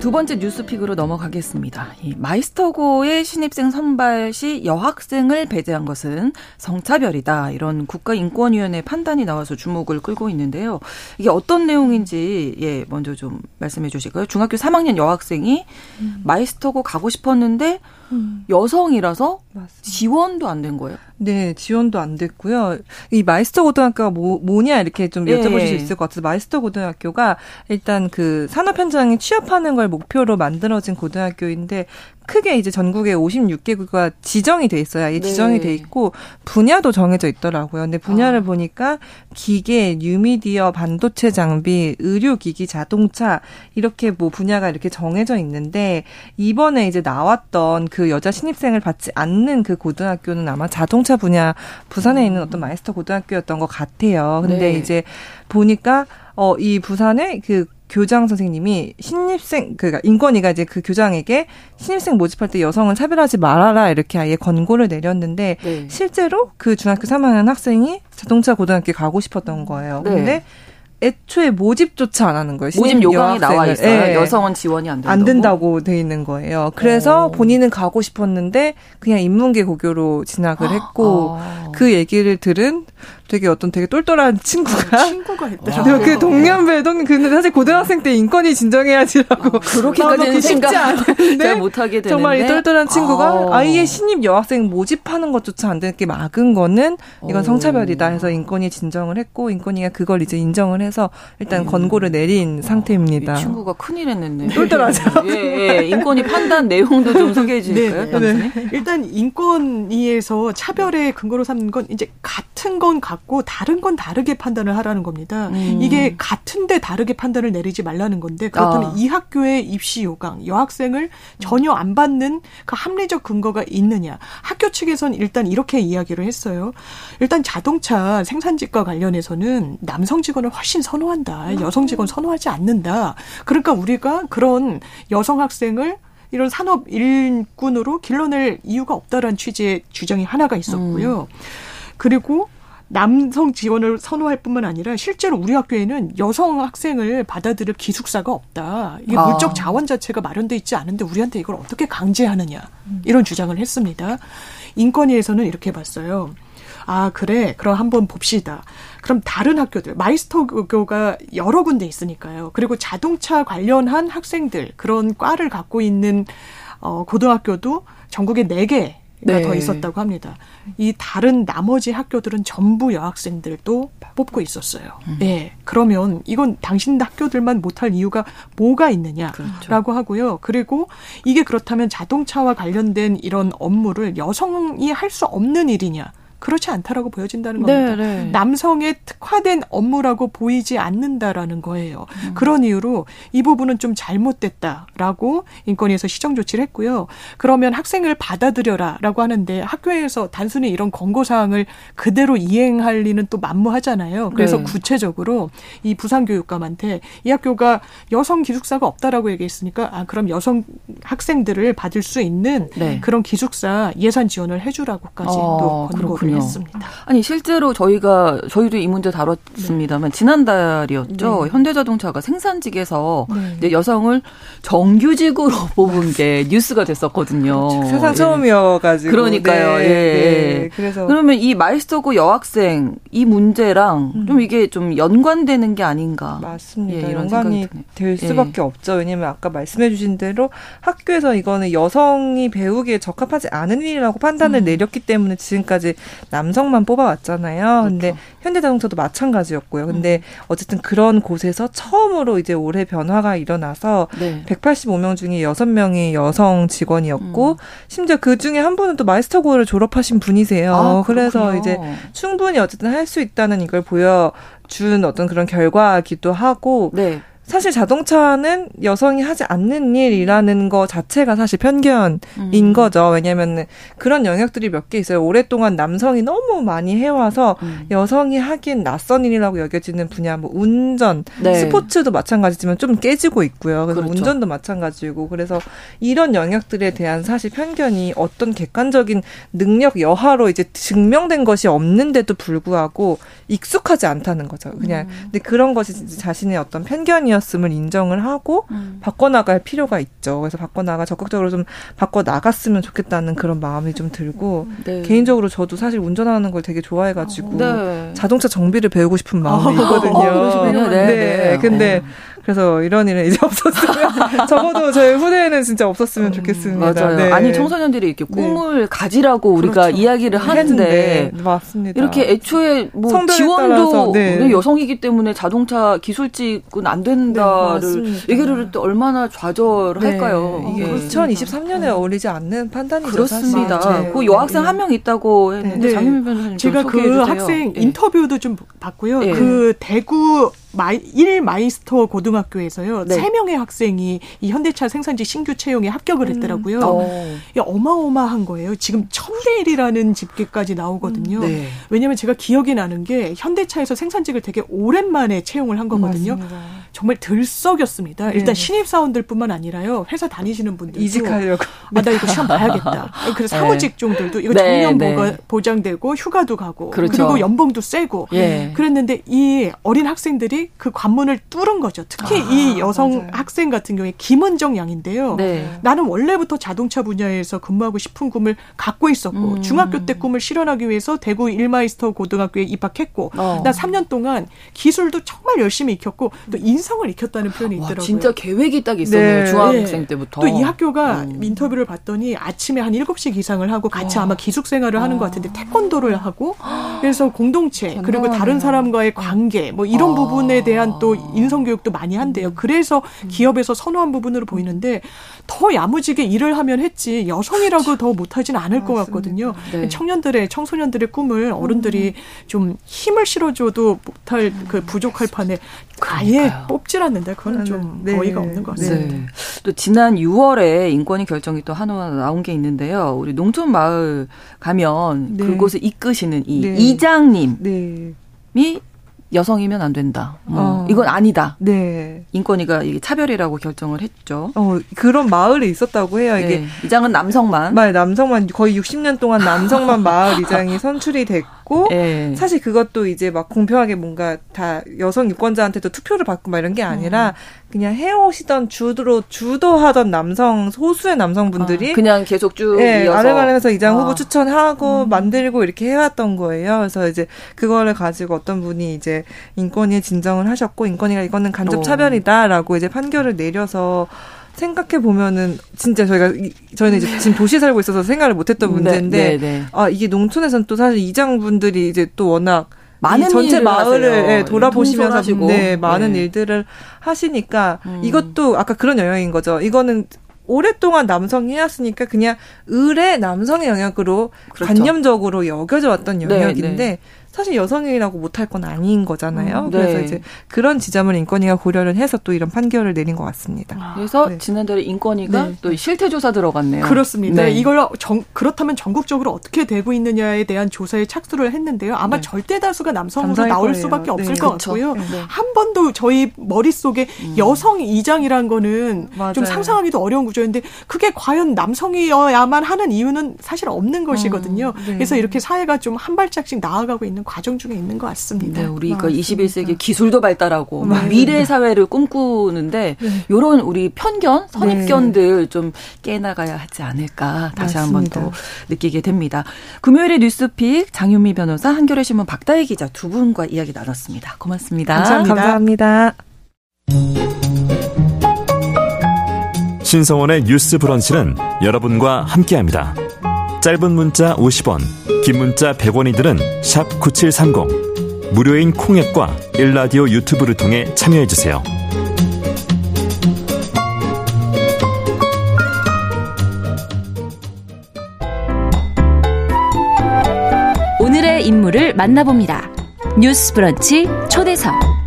Speaker 1: 두 번째 뉴스pick으로 넘어가겠습니다. 이 마이스터고의 신입생 선발 시 여학생을 배제한 것은 성차별이다. 이런 국가인권위원회 판단이 나와서 주목을 끌고 있는데요. 이게 어떤 내용인지 예 먼저 좀 말씀해 주실까요? 중학교 3학년 여학생이 음. 마이스터고 가고 싶었는데 음. 여성이라서 맞습니다. 지원도 안 된 거예요.
Speaker 3: 네, 지원도 안 됐고요. 이 마이스터 고등학교가 뭐, 뭐냐 이렇게 좀 여쭤보실 네. 수 있을 것 같아서 마이스터 고등학교가 일단 그 산업 현장에 취업하는 걸 목표로 만들어진 고등학교인데 크게 이제 전국에 56개교가 지정이 돼 있어요. 이 네. 지정이 돼 있고 분야도 정해져 있더라고요. 근데 분야를 아. 보니까 기계, 뉴미디어, 반도체 장비, 의료 기기, 자동차 이렇게 뭐 분야가 이렇게 정해져 있는데 이번에 이제 나왔던 그 여자 신입생을 받지 않는 그 고등학교는 아마 자동차 분야 부산에 있는 어떤 마이스터 고등학교였던 것 같아요. 근데 네. 이제 보니까 어, 이 부산에 그 교장 선생님이 신입생 그니까 인권위가 이제 그 교장에게 신입생 모집할 때 여성을 차별하지 말아라 이렇게 아예 권고를 내렸는데 네. 실제로 그 중학교 3학년 학생이 자동차 고등학교 가고 싶었던 거예요. 네. 근데 애초에 모집조차 안 하는 거예요.
Speaker 1: 모집 요강이 나와 있어요. 네. 여성은 지원이 안 된다고.
Speaker 3: 안 된다고 돼 있는 거예요. 그래서 오. 본인은 가고 싶었는데 그냥 인문계 고교로 진학을 했고 아. 그 얘기를 들은 되게 어떤 되게 똘똘한 친구가
Speaker 2: 아, 친구가 있더라고요.
Speaker 3: 그 동년배 동 근데 사실 고등학생 때 인권이 진정해야지라고
Speaker 1: 아, 그렇게까지는 쉽지 않은데 못하게 되는데
Speaker 3: 정말 이 똘똘한 친구가 아. 이의 신입 여학생 모집하는 것조차 안 되게 막은 거는 이건 오. 성차별이다 해서 인권이 진정을 했고 인권위가 그걸 이제 인정을 해서 일단 음. 권고를 내린 상태입니다.
Speaker 1: 친구가 큰일 했네.
Speaker 3: 똘똘하죠.
Speaker 1: 예, 예. 인권위 판단 내용도 좀 소개해 주실까요? 네, 네.
Speaker 2: 일단 인권위에서 차별의 근거로 삼는 건 이제 같은 건 같고 다른 건 다르게 판단을 하라는 겁니다. 음. 이게 같은데 다르게 판단을 내리지 말라는 건데 그렇다면 아. 이 학교의 입시 요강 여학생을 전혀 안 받는 그 합리적 근거가 있느냐? 학교 측에서는 일단 이렇게 이야기를 했어요. 일단 자동차 생산직과 관련해서는 남성 직원을 훨씬 선호한다. 여성 직원 선호하지 않는다. 그러니까 우리가 그런 여성 학생을 이런 산업 일꾼으로 길러낼 이유가 없다라는 취지의 주장이 하나가 있었고요. 음. 그리고 남성 지원을 선호할 뿐만 아니라 실제로 우리 학교에는 여성 학생을 받아들일 기숙사가 없다. 이게 아. 물적 자원 자체가 마련돼 있지 않은데 우리한테 이걸 어떻게 강제하느냐 이런 주장을 했습니다. 인권위에서는 이렇게 봤어요. 아 그래 그럼 한번 봅시다. 그럼 다른 학교들 마이스터고가 여러 군데 있으니까요. 그리고 자동차 관련한 학생들 그런 과를 갖고 있는 어 고등학교도 전국에 네개 네. 더 있었다고 합니다. 이 다른 나머지 학교들은 전부 여학생들도 뽑고 있었어요. 음. 네. 그러면 이건 당신 학교들만 못할 이유가 뭐가 있느냐라고 그렇죠. 하고요. 그리고 이게 그렇다면 자동차와 관련된 이런 업무를 여성이 할 수 없는 일이냐? 그렇지 않다라고 보여진다는 겁니다. 네, 네. 남성의 특화된 업무라고 보이지 않는다라는 거예요. 음. 그런 이유로 이 부분은 좀 잘못됐다라고 인권위에서 시정 조치를 했고요. 그러면 학생을 받아들여라라고 하는데 학교에서 단순히 이런 권고 사항을 그대로 이행할 리는 또 만무하잖아요. 그래서 네. 구체적으로 이 부산교육감한테 이 학교가 여성 기숙사가 없다라고 얘기했으니까 아 그럼 여성 학생들을 받을 수 있는 네. 그런 기숙사 예산 지원을 해주라고까지 어, 또 권고를 했습니다.
Speaker 1: 아니 실제로 저희가 저희도 이 문제 다뤘습니다만 네. 지난달이었죠. 네. 현대자동차가 생산직에서 네. 여성을 정규직으로 뽑은 게 뉴스가 됐었거든요.
Speaker 3: 그렇죠. 세상 예. 처음이어가지고.
Speaker 1: 그러니까요. 네. 예. 예. 그래서 그러면 이 마이스터고 여학생 이 문제랑 음. 좀 이게 좀 연관되는 게 아닌가.
Speaker 3: 맞습니다. 예, 이런 연관이 될 예. 수밖에 없죠. 왜냐하면 아까 말씀해주신 대로 학교에서 이거는 여성이 배우기에 적합하지 않은 일이라고 판단을 음. 내렸기 때문에 지금까지 남성만 뽑아왔잖아요. 근데 그렇죠. 현대자동차도 마찬가지였고요. 근데 음. 어쨌든 그런 곳에서 처음으로 이제 올해 변화가 일어나서 네. 185명 중에 6명이 여성 직원이었고 음. 심지어 그 중에 한 분은 또 마이스터고를 졸업하신 분이세요. 아, 그래서 이제 충분히 어쨌든 할 수 있다는 이걸 보여 준 어떤 그런 결과기도 하고 네. 사실 자동차는 여성이 하지 않는 일이라는 거 자체가 사실 편견인 음. 거죠. 왜냐하면 그런 영역들이 몇 개 있어요. 오랫동안 남성이 너무 많이 해와서 음. 여성이 하긴 낯선 일이라고 여겨지는 분야, 뭐 운전, 네. 스포츠도 마찬가지지만 좀 깨지고 있고요. 그래서 그렇죠. 운전도 마찬가지고 그래서 이런 영역들에 대한 사실 편견이 어떤 객관적인 능력 여하로 이제 증명된 것이 없는데도 불구하고 익숙하지 않다는 거죠. 그냥 음. 근데 그런 것이 자신의 어떤 편견이 아니었음을 인정을 하고 음. 바꿔나갈 필요가 있죠. 그래서 바꿔나가 적극적으로 좀 바꿔나갔으면 좋겠다는 그런 마음이 좀 들고 네. 개인적으로 저도 사실 운전하는 걸 되게 좋아해가지고 네. 자동차 정비를 배우고 싶은 마음이 아, 있거든요. 아, 네, 네. 네. 근데 어. 그래서 이런 일은 이제 없었으면 적어도 저희 후대에는 진짜 없었으면 음, 좋겠습니다.
Speaker 1: 맞아요. 네. 아니 청소년들이 이렇게 네. 꿈을 네. 가지라고 우리가 그렇죠. 이야기를 하는데
Speaker 3: 맞습니다.
Speaker 1: 이렇게 애초에 뭐 지원도 네. 여성이기 때문에 자동차 기술직은 안 된다를 네, 얘기를 또 얼마나 좌절할까요?
Speaker 3: 네. 이게 2023년에 어울리지 않는 판단이죠.
Speaker 1: 그렇습니다. 사실. 그 여학생 한 명 있다고 했는데 장윤미 변호사님
Speaker 2: 제가 그 학생 인터뷰도 좀 봤고요. 그 대구 마이, 1 마이스터 고등학교에서요. 네. 3명의 학생이 이 현대차 생산직 신규 채용에 합격을 음. 했더라고요. 어. 어마어마한 거예요. 지금 1000대 1이라는 집계까지 나오거든요. 음. 네. 왜냐면 제가 기억이 나는 게 현대차에서 생산직을 되게 오랜만에 채용을 한 거거든요. 맞습니다. 정말 들썩였습니다. 네. 일단 신입사원들뿐만 아니라요. 회사 다니시는 분들
Speaker 3: 이직하려고.
Speaker 2: 아, 나 이거 시험 봐야겠다. 그래서 네. 사무직종들도 이거 네, 정년 네. 보장되고 휴가도 가고 그렇죠. 그리고 연봉도 세고 예. 그랬는데 이 어린 학생들이 그 관문을 뚫은 거죠. 특히 아, 이 여성 맞아요. 학생 같은 경우에 김은정 양인데요. 네. 나는 원래부터 자동차 분야에서 근무하고 싶은 꿈을 갖고 있었고 음. 중학교 때 꿈을 실현하기 위해서 대구 일마이스터 고등학교에 입학했고 어. 나 3년 동안 기술도 정말 열심히 익혔고 또 인성을 익혔다는 표현이 있더라고요. 와,
Speaker 1: 진짜 계획이 딱 있었네요. 네. 중학생 네. 때부터.
Speaker 2: 또 이 학교가 음. 인터뷰를 봤더니 아침에 한 7시 기상을 하고 같이 어. 아마 기숙 생활을 하는 것 같은데 태권도를 하고 그래서 공동체 그리고 다른 사람과의 관계 뭐 이런 어. 부분에 부분에 대한 또 인성 교육도 많이 한대요. 음. 그래서 음. 기업에서 선호한 부분으로 보이는데 더 야무지게 일을 하면 했지 여성이라고 더 못하진 않을 것 같거든요. 네. 청년들의 청소년들의 꿈을 어른들이 음. 좀 힘을 실어줘도 못할 그 부족할 판에 아예 뽑질 않는데 그건 좀 네. 어이가 없는 것 같습니다. 네.
Speaker 1: 또 지난 6월에 인권위 결정이 또 하나 나온 게 있는데요. 우리 농촌 마을 가면 네. 그곳을 이끄시는 이 네. 이장님이 네. 여성이면 안 된다. 뭐 어. 이건 아니다. 네. 인권위가 이게 차별이라고 결정을 했죠.
Speaker 3: 어, 그런 마을이 있었다고 해요. 이게 네.
Speaker 1: 이장은 남성만.
Speaker 3: 말 남성만 거의 60년 동안 남성만 마을 이장이 선출이 됐고 네. 사실 그것도 이제 막 공평하게 뭔가 다 여성 유권자한테도 투표를 받고 막 이런 게 아니라 음. 그냥 해오시던 주로 주도하던 남성 소수의 남성분들이
Speaker 1: 아, 그냥 계속 쭉
Speaker 3: 네, 아르바르에서 이장 후보 아. 추천하고 음. 만들고 이렇게 해왔던 거예요. 그래서 이제 그거를 가지고 어떤 분이 이제 인권위에 진정을 하셨고 인권위가 이거는 간접 차별이다라고 이제 판결을 내려서 생각해 보면은 진짜 저희가 저희는 이제 지금 도시에 살고 있어서 생각을 못했던 네, 문제인데 네, 네, 네. 아 이게 농촌에서는 또 사실 이장분들이 이제 또 워낙 많은 전체 마을을 네, 돌아보시면서 네, 많은 네. 일들을 하시니까 음. 이것도 아까 그런 영역인 거죠. 이거는 오랫동안 남성이 해왔으니까 그냥 을의 남성의 영역으로 그렇죠. 관념적으로 여겨져 왔던 영역인데 네, 네. 사실 여성이라고 못할 건 아닌 거잖아요. 음, 네. 그래서 이제 그런 지점을 인권위가 고려를 해서 또 이런 판결을 내린 것 같습니다.
Speaker 1: 아, 그래서 네. 지난달에 인권위가 네. 또 실태 조사 들어갔네요.
Speaker 2: 그렇습니다. 네. 이걸 정, 그렇다면 전국적으로 어떻게 되고 있느냐에 대한 조사에 착수를 했는데요. 아마 네. 절대 다수가 남성으로 나올 거예요. 수밖에 없을 것 그렇죠. 같고요. 한 번도 저희 머릿속에 음. 여성 이장이란 거는 맞아요. 좀 상상하기도 어려운 구조인데 그게 과연 남성이어야만 하는 이유는 사실 없는 것이거든요. 음, 네. 그래서 이렇게 사회가 좀 한 발짝씩 나아가고 있는 과정 중에 있는 것 같습니다.
Speaker 1: 네, 우리 그 21세기 기술도 발달하고 네. 미래 사회를 꿈꾸는데 네. 이런 우리 편견, 선입견들 네. 좀 깨나가야 하지 않을까 다시 한 번 더 느끼게 됩니다. 금요일의 뉴스픽 장윤미 변호사, 한겨레 신문 박다희 기자 두 분과 이야기 나눴습니다. 고맙습니다.
Speaker 3: 감사합니다. 감사합니다.
Speaker 5: 신성원의 뉴스 브런치는 여러분과 함께합니다. 짧은 문자 50원, 긴 문자 100원이들은 9730. 무료인 콩앱과 일라디오 유튜브를 통해 참여해주세요.
Speaker 4: 오늘의 인물을 만나봅니다. 뉴스 브런치 초대석.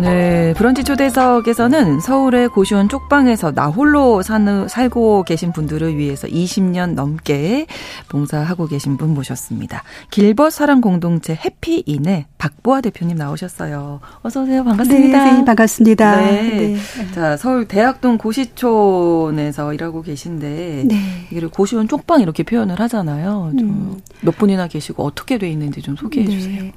Speaker 1: 오늘 브런치 초대석에서는 서울의 고시원 쪽방에서 나홀로 사는, 살고 계신 분들을 위해서 20년 넘게 봉사하고 계신 분 모셨습니다. 길벗 사랑 공동체 해피인의 박보아 대표님 나오셨어요. 어서 오세요. 반갑습니다.
Speaker 6: 네, 네 반갑습니다. 네.
Speaker 1: 네. 자, 서울 대학동 고시촌에서 일하고 계신데 네. 이게 고시원 쪽방 이렇게 표현을 하잖아요. 음. 몇 분이나 계시고 어떻게 돼 있는지 좀 소개해 네. 주세요.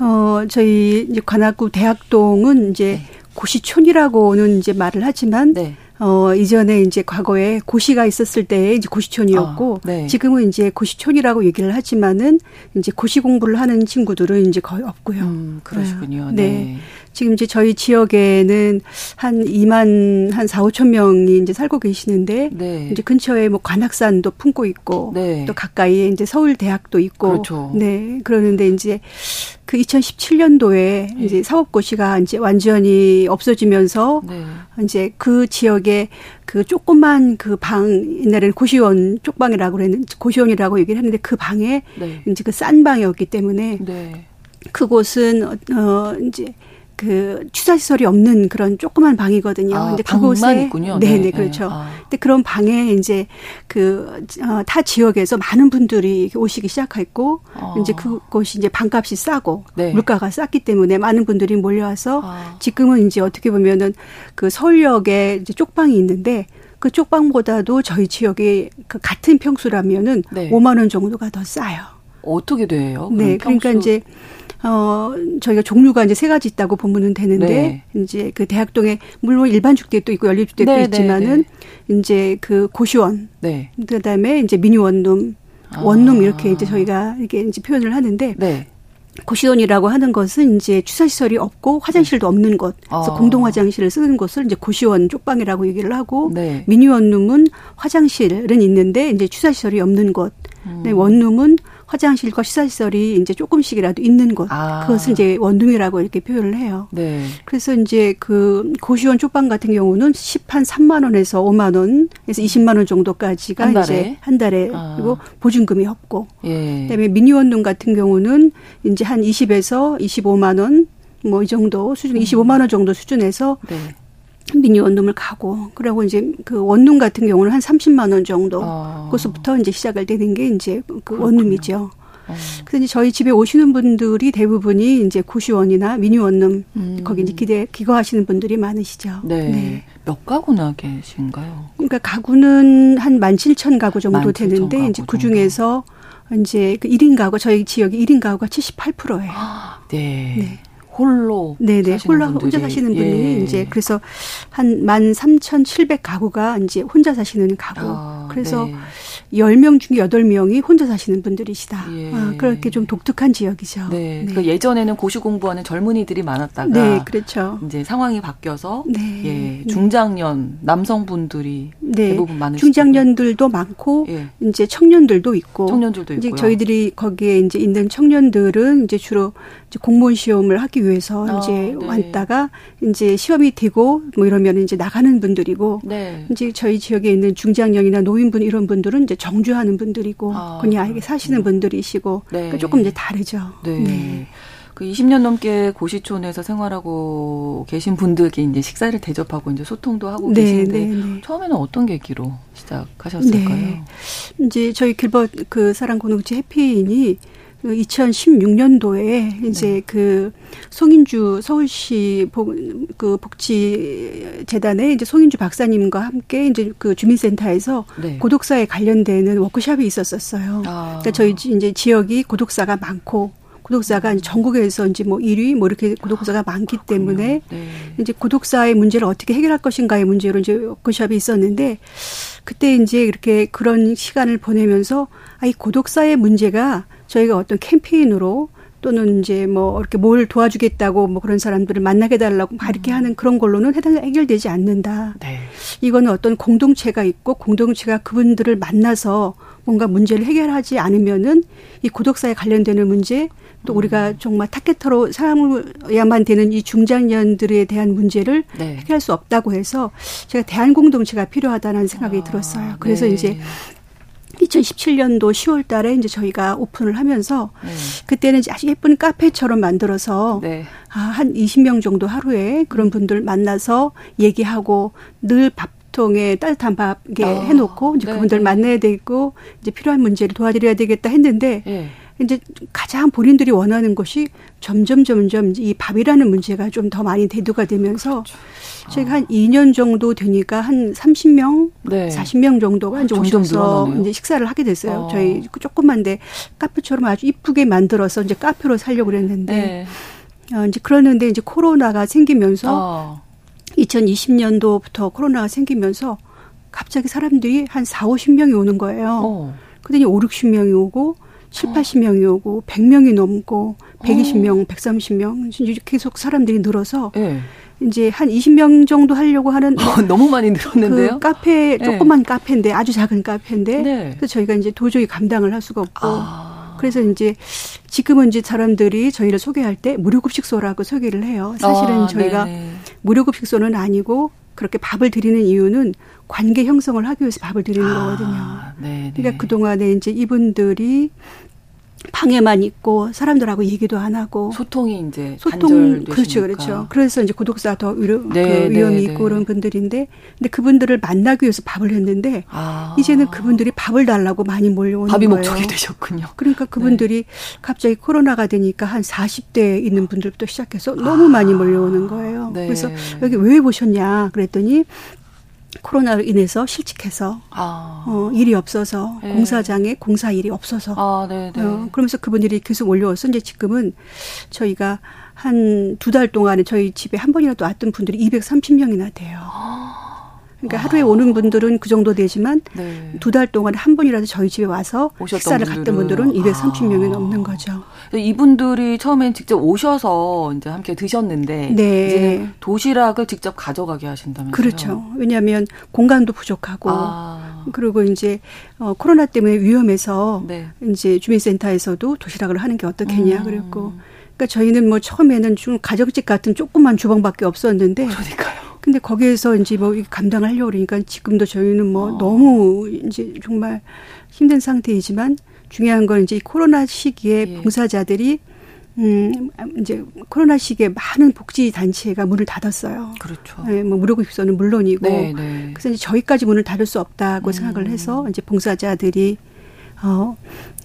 Speaker 6: 어, 저희 이제 관악구 대학동은 이제 네. 고시촌이라고는 이제 말을 하지만 네. 어, 이전에 이제 과거에 고시가 있었을 때 이제 고시촌이었고 아, 네. 지금은 이제 고시촌이라고 얘기를 하지만은 이제 고시 공부를 하는 친구들은 이제 거의 없고요. 음,
Speaker 1: 그러시군요. 네. 네.
Speaker 6: 지금 이제 저희 지역에는 한 2만 한 4, 5천 명이 이제 살고 계시는데 네. 이제 근처에 뭐 관악산도 품고 있고 네. 또 가까이에 이제 서울 대학도 있고
Speaker 1: 그렇죠.
Speaker 6: 네. 그러는데 이제 그 2017년도에 네. 이제 사업고시가 이제 완전히 없어지면서 네. 이제 그 지역에 그 조그만 그 방 옛날에는 고시원 쪽방이라고 그랬는 고시원이라고 얘기를 했는데 그 방에 네. 이제 그 싼 방이었기 때문에 네. 그곳은 어 이제 그 취사 시설이 없는 그런 조그만 방이거든요.
Speaker 1: 아, 근데 그곳에 있군요.
Speaker 6: 네, 네, 네 그렇죠. 아. 근데 그런 방에 이제 그타 어, 지역에서 많은 분들이 오시기 시작했고 아. 이제 그곳이 이제 방값이 싸고 네. 물가가 쌌기 때문에 많은 분들이 몰려와서 아. 지금은 이제 어떻게 보면은 그 서울역에 이제 쪽방이 있는데 그 쪽방보다도 저희 지역이 그 같은 평수라면은 네. 5만 원 정도가 더 싸요.
Speaker 1: 어떻게 돼요?
Speaker 6: 네, 그러니까 이제 어, 저희가 종류가 이제 세 가지 있다고 보면 되는데, 네. 이제 그 대학동에, 물론 일반 주택도 있고 연립 주택도 네, 네 있지만은, 네, 이제 그 고시원, 네. 그 다음에 이제 미니 원룸, 아. 원룸 이렇게 이제 저희가 이렇게 이제 표현을 하는데, 네. 고시원이라고 하는 것은 이제 취사시설이 없고 화장실도 없는 곳, 그래서 아. 공동 화장실을 쓰는 곳을 이제 고시원 쪽방이라고 얘기를 하고 네. 미니 원룸은 화장실은 있는데 이제 취사시설이 없는 곳, 음. 네, 원룸은 화장실과 시설시설이 이제 조금씩이라도 있는 곳 아. 그것을 이제 원룸이라고 이렇게 표현을 해요. 네. 그래서 이제 그 고시원 쪽방 같은 경우는 10한 3만 원에서 5만 원에서 20만 원 정도까지가 한 이제 한 달에 아. 그리고 보증금이 없고 예. 그다음에 미니 원룸 같은 경우는 이제 한 20에서 25만 원 뭐 이 정도 수준, 25만 원 정도 수준에서 네. 미니 원룸을 가고 그리고 이제 그 원룸 같은 경우는 한 30만 원 정도 어. 그것부터 이제 시작을 되는 게 이제 그 그렇군요. 원룸이죠. 어. 그래서 이제 저희 집에 오시는 분들이 대부분이 이제 고시원이나 미니 원룸 음. 거기 이제 기대 기거하시는 분들이 많으시죠.
Speaker 1: 네. 네. 몇 가구나 계신가요?
Speaker 6: 그러니까 가구는 한만 칠천 가구 정도 되는데 가구 이제 그 중에서 이제 그 1인 가구 저희 지역이 1인 가구가 78%예요.
Speaker 1: 네. 네. 홀로
Speaker 6: 네네 홀로 혼자 사시는 분이 예. 이제 그래서 한 만 삼천 칠백 가구가 이제 혼자 사시는 가구. 아, 그래서 네. 10명 중에 8명이 혼자 사시는 분들이시다. 예. 아, 그렇게 좀 독특한 지역이죠.
Speaker 1: 네. 네. 그러니까 예전에는 고시 공부하는 젊은이들이 많았다가
Speaker 6: 네, 그렇죠.
Speaker 1: 이제 상황이 바뀌어서 네. 예, 중장년 남성분들이 네. 대부분 많으시죠.
Speaker 6: 중장년들도 많고 예. 이제 청년들도 있고
Speaker 1: 청년들도 있고요.
Speaker 6: 이제 저희들이 거기에 이제 있는 청년들은 이제 주로 공무원 시험을 하기 위해서 아, 이제 네. 왔다가 이제 시험이 되고 뭐 이러면 이제 나가는 분들이고 네. 이제 저희 지역에 있는 중장년이나 노인분 이런 분들은 이제 정주하는 분들이고 아, 그냥 아예 사시는 분들이시고 네. 그러니까 조금 이제 다르죠. 네. 네.
Speaker 1: 그 20년 넘게 고시촌에서 생활하고 계신 분들께 이제 식사를 대접하고 이제 소통도 하고 네, 계신데 네, 네. 처음에는 어떤 계기로 시작하셨을까요? 네.
Speaker 6: 이제 저희 길벗 그 사랑 공동체 해피인이 2016년도에 이제 네. 그 송인주 서울시 복, 그 복지 재단의 이제 송인주 박사님과 함께 이제 그 주민센터에서 네. 고독사에 관련되는 워크숍이 있었었어요. 아. 그러니까 저희 이제 지역이 고독사가 많고 고독사가 전국에서 이제 뭐 1위 뭐 이렇게 고독사가 많기 때문에 네. 이제 고독사의 문제를 어떻게 해결할 것인가의 문제로 이제 워크숍이 있었는데 그때 이제 이렇게 그런 시간을 보내면서 아이 고독사의 문제가 저희가 어떤 캠페인으로 또는 이제 뭐 이렇게 뭘 도와주겠다고 뭐 그런 사람들을 만나게 달라고 막 이렇게 음. 하는 그런 걸로는 해당 해결되지 않는다. 네. 이거는 어떤 공동체가 있고 공동체가 그분들을 만나서 뭔가 문제를 해결하지 않으면은 이 고독사에 관련되는 문제 또 우리가 음. 정말 타겟터로 사용해야만 되는 이 중장년들에 대한 문제를 네. 해결할 수 없다고 해서 제가 대한 공동체가 필요하다는 생각이 아, 들었어요. 그래서 네. 이제 2017년도 10월 달에 이제 저희가 오픈을 하면서 네. 그때는 아주 예쁜 카페처럼 만들어서 네. 아, 한 20명 정도 하루에 그런 분들 만나서 얘기하고 늘 밥, 통에 따뜻한 밥 이게 어. 해놓고 이제 네. 그분들 만나야 되고 이제 필요한 문제를 도와드려야 되겠다 했는데 네. 이제 가장 본인들이 원하는 것이 점점 점점 이 밥이라는 문제가 좀 더 많이 대두가 되면서 그렇죠. 저희가 한 2년 정도 되니까 한 30명, 네. 40명 정도가 이제 오셔서 이제 식사를 하게 됐어요. 어. 저희 그 조그만데 카페처럼 아주 이쁘게 만들어서 이제 카페로 살려고 그랬는데 네. 어, 이제 그러는데 이제 코로나가 생기면서 어. 2020년도부터 코로나가 생기면서 갑자기 사람들이 한 4, 50명이 오는 거예요. 어. 그랬더니 5, 60명이 오고 7, 80명이 오고 100명이 넘고 120명, 어. 130명 계속 사람들이 늘어서 네. 이제 한 20명 정도 하려고 하는
Speaker 1: 어, 너무 많이 늘었는데요.
Speaker 6: 그 카페 네. 조그만 네. 카페인데 아주 작은 카페인데 네. 그래서 저희가 이제 도저히 감당을 할 수가 없고 아. 그래서 이제 지금은 이제 사람들이 저희를 소개할 때 무료급식소라고 소개를 해요. 사실은 아, 저희가 네네. 무료급식소는 아니고 그렇게 밥을 드리는 이유는 관계 형성을 하기 위해서 밥을 드리는 아, 거거든요. 네네. 그러니까 그동안에 이제 이분들이 방에만 있고 사람들하고 얘기도 안 하고
Speaker 1: 소통이 이제 소통
Speaker 6: 그렇죠 그렇죠 그래서 이제 구독자 더 위로, 네, 그 위험이 네, 있고 네. 그런 분들인데 근데 그분들을 만나기 위해서 밥을 했는데 아. 이제는 그분들이 밥을 달라고 많이 몰려오는
Speaker 1: 밥이
Speaker 6: 거예요.
Speaker 1: 목적이 되셨군요.
Speaker 6: 그러니까 그분들이 네. 갑자기 코로나가 되니까 한 40대에 있는 분들부터 시작해서 너무 아. 많이 몰려오는 거예요. 네. 그래서 여기 왜 보셨냐 그랬더니 코로나로 인해서 실직해서 아. 어, 일이 없어서 네. 공사장에 공사 일이 없어서 아, 네, 네. 어, 그러면서 그분들이 계속 올려와서 이제 지금은 저희가 한 두 달 동안에 저희 집에 한 번이라도 왔던 분들이 230명이나 돼요. 아. 그러니까 아. 하루에 오는 분들은 그 정도 되지만 네. 두달 동안에 한 번이라도 저희 집에 와서 식사를 분들은. 갔던 분들은 230명이 아. 넘는 거죠.
Speaker 1: 이분들이 처음엔 직접 오셔서 이제 함께 드셨는데 네. 이제는 도시락을 직접 가져가게 하신다면서요?
Speaker 6: 그렇죠. 왜냐하면 공간도 부족하고 아. 그리고 이제 어, 코로나 때문에 위험해서 네. 이제 주민센터에서도 도시락을 하는 게 어떻겠냐 음. 그랬고 그러니까 저희는 뭐 처음에는 좀 가정집 같은 조그만 주방밖에 없었는데
Speaker 1: 그러니까요.
Speaker 6: 근데 거기에서 이제 뭐 감당을 하려고 그러니까 지금도 저희는 뭐 어. 너무 이제 정말 힘든 상태이지만 중요한 건 이제 코로나 시기에 예. 봉사자들이 음, 이제 코로나 시기에 많은 복지 단체가 문을 닫았어요.
Speaker 1: 그렇죠.
Speaker 6: 네, 뭐 무료급식소는 물론이고. 네, 네. 그래서 이제 저희까지 문을 닫을 수 없다고 음. 생각을 해서 이제 봉사자들이 어,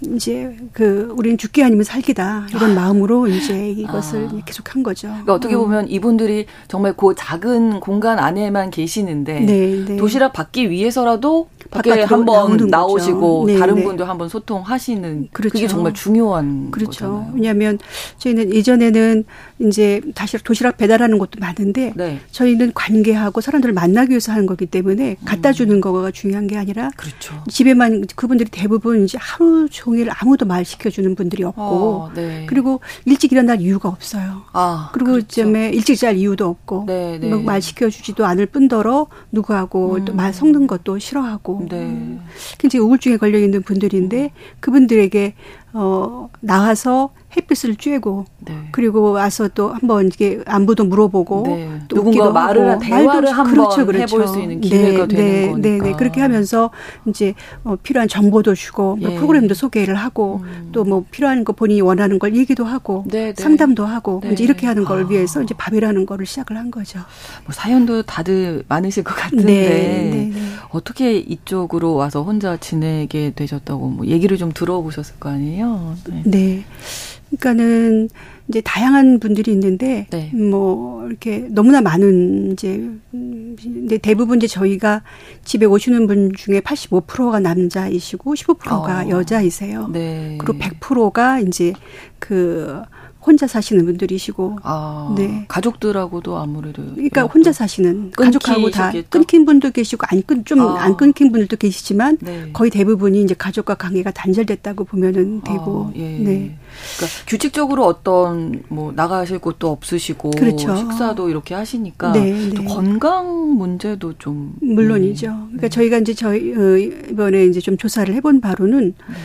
Speaker 6: 이제 그 우리는 죽기 아니면 살기다 이런 아. 마음으로 이제 이것을 아. 계속 한 거죠.
Speaker 1: 그러니까 어떻게 어. 보면 이분들이 정말 그 작은 공간 안에만 계시는데 네, 네. 도시락 받기 위해서라도 밖에 한번 나오시고 네, 다른 네. 분들 한번 소통하시는 그렇죠. 그게 정말 중요한
Speaker 6: 그렇죠.
Speaker 1: 거잖아요.
Speaker 6: 왜냐하면 저희는 예전에는 이제 다시 도시락 배달하는 것도 많은데 네. 저희는 관계하고 사람들을 만나기 위해서 하는 거기 때문에 갖다 음. 주는 거가 중요한 게 아니라 그렇죠. 집에만 그분들이 대부분 이제 하루 종일 아무도 말 시켜주는 분들이 없고 어, 네. 그리고 일찍 일어날 이유가 없어요. 아, 그리고 그렇죠. 쯤에 일찍 잘 이유도 없고 네, 네. 말 시켜주지도 않을 뿐더러 누구하고 음. 또말 섞는 것도 싫어하고 네. 음. 굉장히 우울증에 걸려 있는 분들인데 그분들에게 어 나와서 햇빛을 쬐고 네. 그리고 와서 또 한번 이게 안부도 물어보고
Speaker 1: 네. 또 누군가 말을 하고, 대화를 한번 그렇죠, 그렇죠. 해볼 수 있는 기회가 네, 되는 네, 거니까. 네, 네.
Speaker 6: 그렇게 하면서 이제 어, 필요한 정보도 주고 뭐 예. 프로그램도 소개를 하고 음. 또뭐 필요한 거 본인이 원하는 걸 얘기도 하고 네, 네. 상담도 하고 네. 이제 이렇게 하는 걸 아. 위해서 이제 밥이라는 거를 시작을 한 거죠.
Speaker 1: 뭐 사연도 다들 많으실 것 같은데 어떻게 이쪽으로 와서 혼자 지내게 되셨다고 뭐 얘기를 좀 들어보셨을 거 아니에요?
Speaker 6: 네. 그러니까는 이제 다양한 분들이 있는데 네. 뭐 이렇게 너무나 많은 이제 근데 대부분 이제 저희가 집에 오시는 분 중에 85%가 남자이시고 15%가 어. 여자이세요. 네. 그리고 100%가 이제 그 혼자 사시는 분들이시고,
Speaker 1: 아, 네. 가족들하고도 아무래도
Speaker 6: 그러니까 혼자 사시는 가족하고 다 끊긴 분도 계시고 안 끊 좀안 아. 끊긴 분들도 계시지만 네. 거의 대부분이 이제 가족과 관계가 단절됐다고 보면은 되고, 아, 예. 네.
Speaker 1: 그러니까 규칙적으로 어떤 뭐 나가실 곳도 없으시고, 그렇죠. 식사도 이렇게 하시니까 네, 네. 건강 문제도 좀
Speaker 6: 물론이죠. 그러니까 네. 저희가 이제 저희 어, 이번에 이제 좀 조사를 해본 바로는. 네.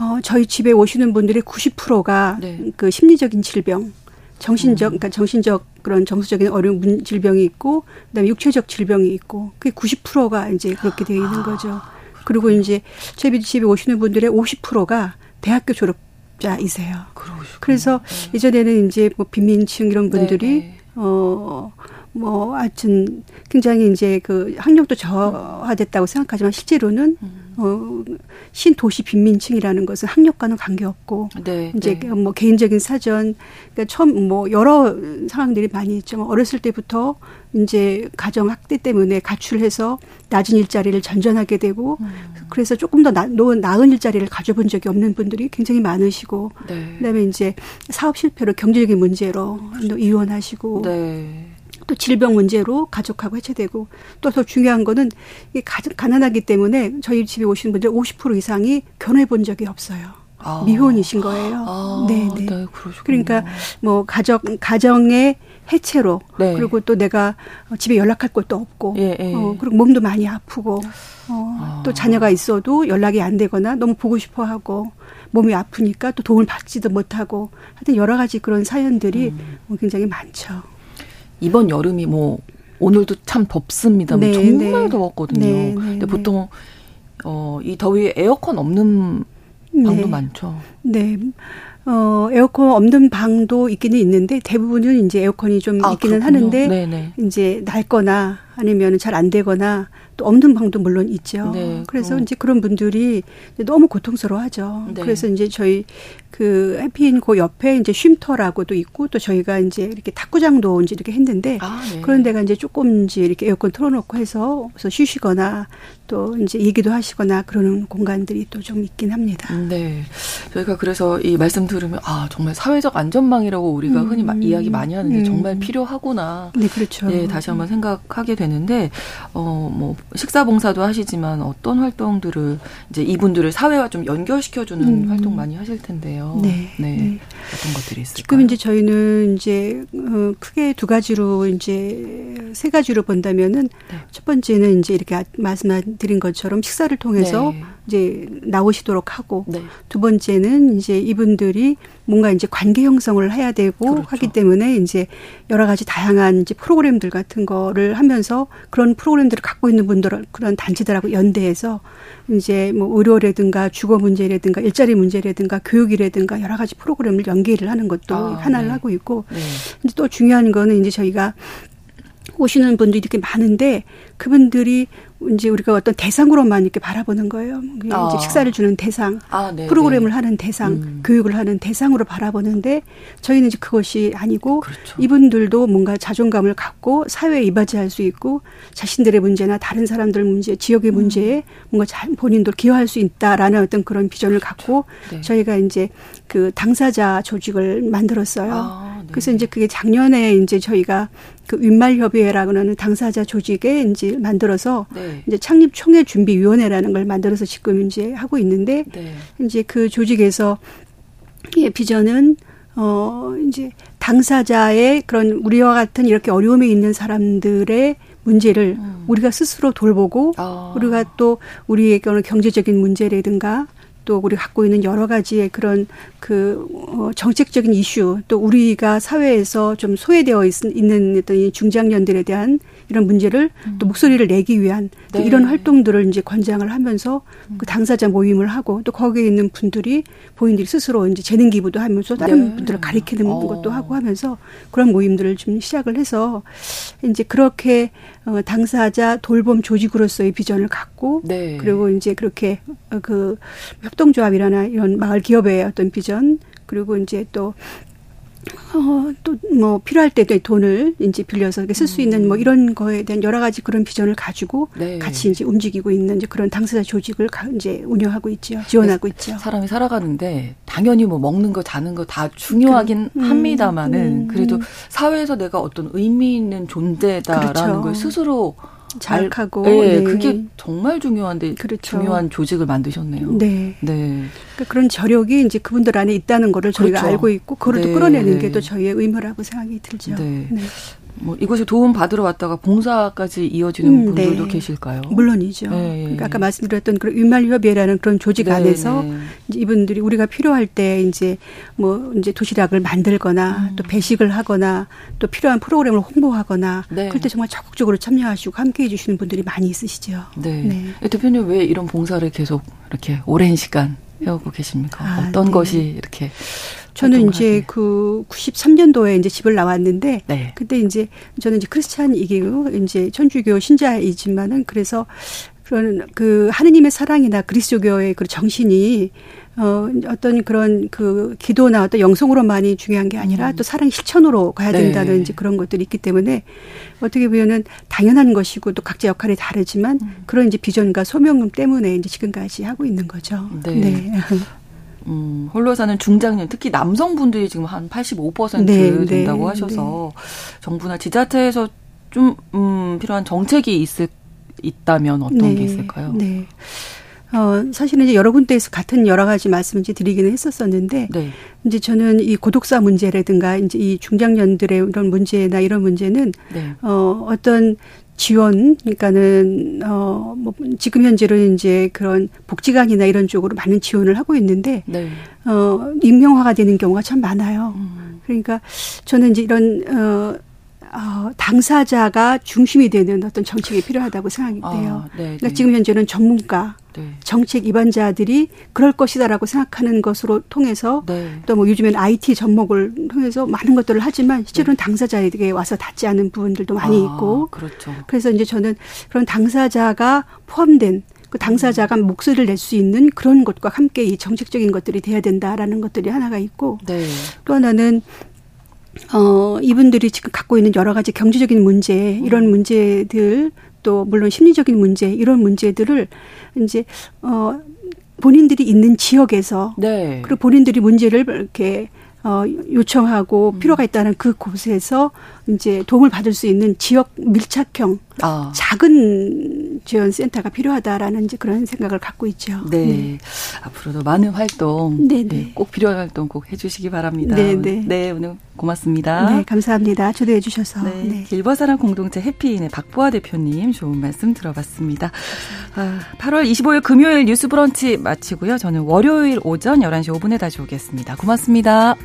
Speaker 6: 어, 저희 집에 오시는 분들의 90%가 네. 그 심리적인 질병, 정신적, 음. 그러니까 정신적 그런 정서적인 어려운 질병이 있고, 그다음에 육체적 질병이 있고, 그게 90%가 이제 그렇게 되어 있는 아, 거죠. 그리고 이제 저희 집에 오시는 분들의 50%가 대학교 졸업자이세요. 그러시구나. 그래서 네. 이전에는 이제 뭐 빈민층 이런 분들이 네, 네. 어, 뭐 하여튼 굉장히 이제 그 학력도 저하됐다고 생각하지만 실제로는 음. 어, 신도시 빈민층이라는 것은 학력과는 관계없고 네, 이제 네. 뭐 개인적인 사전 그러니까 처음 뭐 여러 상황들이 많이 있죠. 뭐 어렸을 때부터 이제 가정 학대 때문에 가출해서 낮은 일자리를 전전하게 되고 음. 그래서 조금 더 나, 나은 일자리를 가져본 적이 없는 분들이 굉장히 많으시고 네. 그다음에 이제 사업 실패로 경제적인 문제로 이혼하시고 네. 또 질병 문제로 가족하고 해체되고 또 더 중요한 거는 이 가난하기 때문에 저희 집에 오시는 분들 50% 이상이 결혼해 본 적이 없어요. 아. 미혼이신 거예요. 아, 네, 네. 네 그러니까 뭐 가정 가정의 해체로 네. 그리고 또 내가 집에 연락할 것도 없고 예, 예. 어, 그리고 몸도 많이 아프고 어, 아. 또 자녀가 있어도 연락이 안 되거나 너무 보고 싶어 하고 몸이 아프니까 또 도움을 받지도 못하고 하여튼 여러 가지 그런 사연들이 음. 뭐 굉장히 많죠.
Speaker 1: 이번 여름이 뭐 오늘도 참 덥습니다. 네, 정말 네. 더웠거든요. 네, 네 근데 네. 보통 어, 이 더위에 에어컨 없는 방도 네. 많죠.
Speaker 6: 네. 어, 에어컨 없는 방도 있기는 있는데 대부분은 이제 에어컨이 좀 아, 있기는 그렇군요. 하는데 네네. 이제 낡거나 아니면 잘 안 되거나 또 없는 방도 물론 있죠. 네, 그래서 그럼. 이제 그런 분들이 너무 고통스러워하죠. 네. 그래서 이제 저희 그 해피인 그 옆에 이제 쉼터라고도 있고 또 저희가 이제 이렇게 탁구장도 이제 이렇게 했는데 아, 네. 그런 데가 이제 조금 이제 이렇게 에어컨 틀어놓고 해서 쉬시거나 또 이제 얘기도 하시거나 그러는 공간들이 또 좀 있긴 합니다.
Speaker 1: 네. 저희가 그래서 이 말씀 들으면 아 정말 사회적 안전망이라고 우리가 음, 흔히 음, 이야기 많이 하는데 음. 정말 필요하구나.
Speaker 6: 네, 그렇죠.
Speaker 1: 네, 다시 한번 생각하게 되는데 어뭐 식사 봉사도 하시지만 어떤 활동들을 이제 이분들을 사회와 좀 연결시켜주는 음. 활동 많이 하실 텐데요. 네. 네. 네. 어떤 것들이 있을까요?
Speaker 6: 지금 이제 저희는 이제 어, 크게 두 가지로 이제 세 가지로 본다면은 네. 첫 번째는 이제 이렇게 말씀드린 것처럼 식사를 통해서 네. 이제 나오시도록 하고 네. 두 번째는 이제 이분들이 뭔가 이제 관계 형성을 해야 되고 그렇죠. 하기 때문에 이제 여러 가지 다양한 이제 프로그램들 같은 거를 하면서 그런 프로그램들을 갖고 있는 분들 그런 단체들하고 연대해서 이제 뭐 의료라든가 주거 문제라든가 일자리 문제라든가 교육이라든가 여러 가지 프로그램을 연계를 하는 것도 아, 하나를 네. 하고 있고 네. 이제 또 중요한 거는 이제 저희가 오시는 분들이 이렇게 많은데 그분들이 이제 우리가 어떤 대상으로만 이렇게 바라보는 거예요. 아. 이제 식사를 주는 대상, 아, 네, 프로그램을 네. 하는 대상, 음. 교육을 하는 대상으로 바라보는데 저희는 이제 그것이 아니고 그렇죠. 이분들도 뭔가 자존감을 갖고 사회에 이바지할 수 있고 자신들의 문제나 다른 사람들 문제, 지역의 음. 문제에 뭔가 본인도 기여할 수 있다라는 어떤 그런 비전을 갖고 네. 저희가 이제 그 당사자 조직을 만들었어요. 아, 네. 그래서 이제 그게 작년에 이제 저희가 그 윗말협의회라고 하는 당사자 조직에 이제 만들어서 네. 이제 창립 총회 준비 위원회라는 걸 만들어서 지금 이제 하고 있는데 네. 이제 그 조직에서 예 비전은 어 이제 당사자의 그런 우리와 같은 이렇게 어려움에 있는 사람들의 문제를 음. 우리가 스스로 돌보고 아. 우리가 또 우리의 경제적인 문제라든가 또 우리 갖고 있는 여러 가지의 그런 그 어, 정책적인 이슈 또 우리가 사회에서 좀 소외되어 있, 는 어떤 이 중장년들에 대한 이런 문제를 음. 또 목소리를 내기 위한 네. 이런 활동들을 이제 권장을 하면서 음. 그 당사자 모임을 하고 또 거기에 있는 분들이 본인들이 스스로 이제 재능 기부도 하면서 다른 네. 분들을 가리키는 어. 것도 하고 하면서 그런 모임들을 좀 시작을 해서 이제 그렇게 어, 당사자 돌봄 조직으로서의 비전을 갖고 네. 그리고 이제 그렇게 어, 그 협동조합이라나 이런 마을 기업의 어떤 비전 그리고 이제 또 어, 또, 뭐, 필요할 때 돈을 이제 빌려서 쓸 수 있는 뭐 이런 거에 대한 여러 가지 그런 비전을 가지고 네. 같이 이제 움직이고 있는 이제 그런 당사자 조직을 이제 운영하고 있죠. 지원하고 네. 있죠.
Speaker 1: 사람이 살아가는데 당연히 뭐 먹는 거, 자는 거 다 중요하긴 그, 음, 합니다만은 음, 그래도 사회에서 내가 어떤 의미 있는 존재다라는 그렇죠. 걸 스스로
Speaker 6: 자극하고
Speaker 1: 네, 네, 그게 정말 중요한데 그렇죠. 중요한 조직을 만드셨네요.
Speaker 6: 네. 네. 그러니까 그런 저력이 이제 그분들 안에 있다는 거를 저희가 그렇죠. 알고 있고 그걸 네. 또 끌어내는 게 또 저희의 의무라고 생각이 들죠. 네. 네.
Speaker 1: 뭐 이곳에 도움 받으러 왔다가 봉사까지 이어지는 음, 분들도 네. 계실까요?
Speaker 6: 물론이죠. 네. 그러니까 아까 말씀드렸던 그런 윈말협의회라는 그런 조직 네, 안에서 네. 이분들이 우리가 필요할 때 이제 뭐 이제 도시락을 만들거나 음. 또 배식을 하거나 또 필요한 프로그램을 홍보하거나 네. 그럴 때 정말 적극적으로 참여하시고 함께해 주시는 분들이 많이 있으시죠.
Speaker 1: 네. 네. 대표님 왜 이런 봉사를 계속 이렇게 오랜 시간 해오고 계십니까? 아, 어떤 네. 것이 이렇게
Speaker 6: 저는 이제 그 93년도에 이제 집을 나왔는데 네. 그때 이제 저는 이제 크리스찬이고 이제 천주교 신자이지만은 그래서 그런 그 하느님의 사랑이나 그리스도교의 그 정신이 어 어떤 그런 그 기도나 어떤 영성으로만이 중요한 게 아니라 음. 또 사랑 실천으로 가야 네. 된다는 네. 이제 그런 것들이 있기 때문에 어떻게 보면은 당연한 것이고 또 각자 역할이 다르지만 음. 그런 이제 비전과 소명 때문에 이제 지금까지 하고 있는 거죠. 네. 네.
Speaker 1: 음, 홀로 사는 중장년, 특히 남성분들이 지금 한 85% 네, 네, 된다고 네, 하셔서 네. 정부나 지자체에서 좀 음, 필요한 정책이 있을 있다면 어떤 네, 게 있을까요? 네.
Speaker 6: 어, 사실은 이제 여러 군데에서 같은 여러 가지 말씀을 이제 드리기는 했었었는데, 네. 이제 저는 이 고독사 문제라든가 이제 이 중장년들의 이런 문제나 이런 문제는, 네. 어, 어떤 지원, 그러니까는 어 뭐 지금 현재로 이제 그런 복지관이나 이런 쪽으로 많은 지원을 하고 있는데 네. 어 익명화가 되는 경우가 참 많아요. 음. 그러니까 저는 이제 이런 어 어, 당사자가 중심이 되는 어떤 정책이 필요하다고 생각이 아, 돼요. 아, 그러니까 지금 현재는 전문가, 네. 정책 입안자들이 그럴 것이다라고 생각하는 것으로 통해서 네. 또뭐 요즘엔 IT 접목을 통해서 많은 것들을 하지만 실제로는 네. 당사자에게 와서 닿지 않은 부분들도 많이 아, 있고 그렇죠. 그래서 이제 저는 그런 당사자가 포함된 그 당사자가 목소리를 낼 수 있는 그런 것과 함께 이 정책적인 것들이 돼야 된다라는 것들이 하나가 있고 네. 또 하나는 어, 이분들이 지금 갖고 있는 여러 가지 경제적인 문제, 이런 음. 문제들, 또 물론 심리적인 문제, 이런 문제들을 이제, 어, 본인들이 있는 지역에서 네. 그리고 본인들이 문제를 이렇게 어, 요청하고 음. 필요가 있다는 그 곳에서 이제 도움을 받을 수 있는 지역 밀착형 아. 작은 지원 센터가 필요하다라는 이제 그런 생각을 갖고 있죠.
Speaker 1: 네. 네. 앞으로도 많은 활동 네, 네. 꼭 필요한 활동 꼭 해주시기 바랍니다. 네, 네. 네 오늘 고맙습니다.
Speaker 6: 네, 감사합니다. 초대해 주셔서. 네.
Speaker 1: 네. 길버사랑 공동체 해피인의 박보아 대표님 좋은 말씀 들어봤습니다. 아, 8월 25일 금요일 뉴스 브런치 마치고요. 저는 월요일 오전 11시 5분에 다시 오겠습니다. 고맙습니다.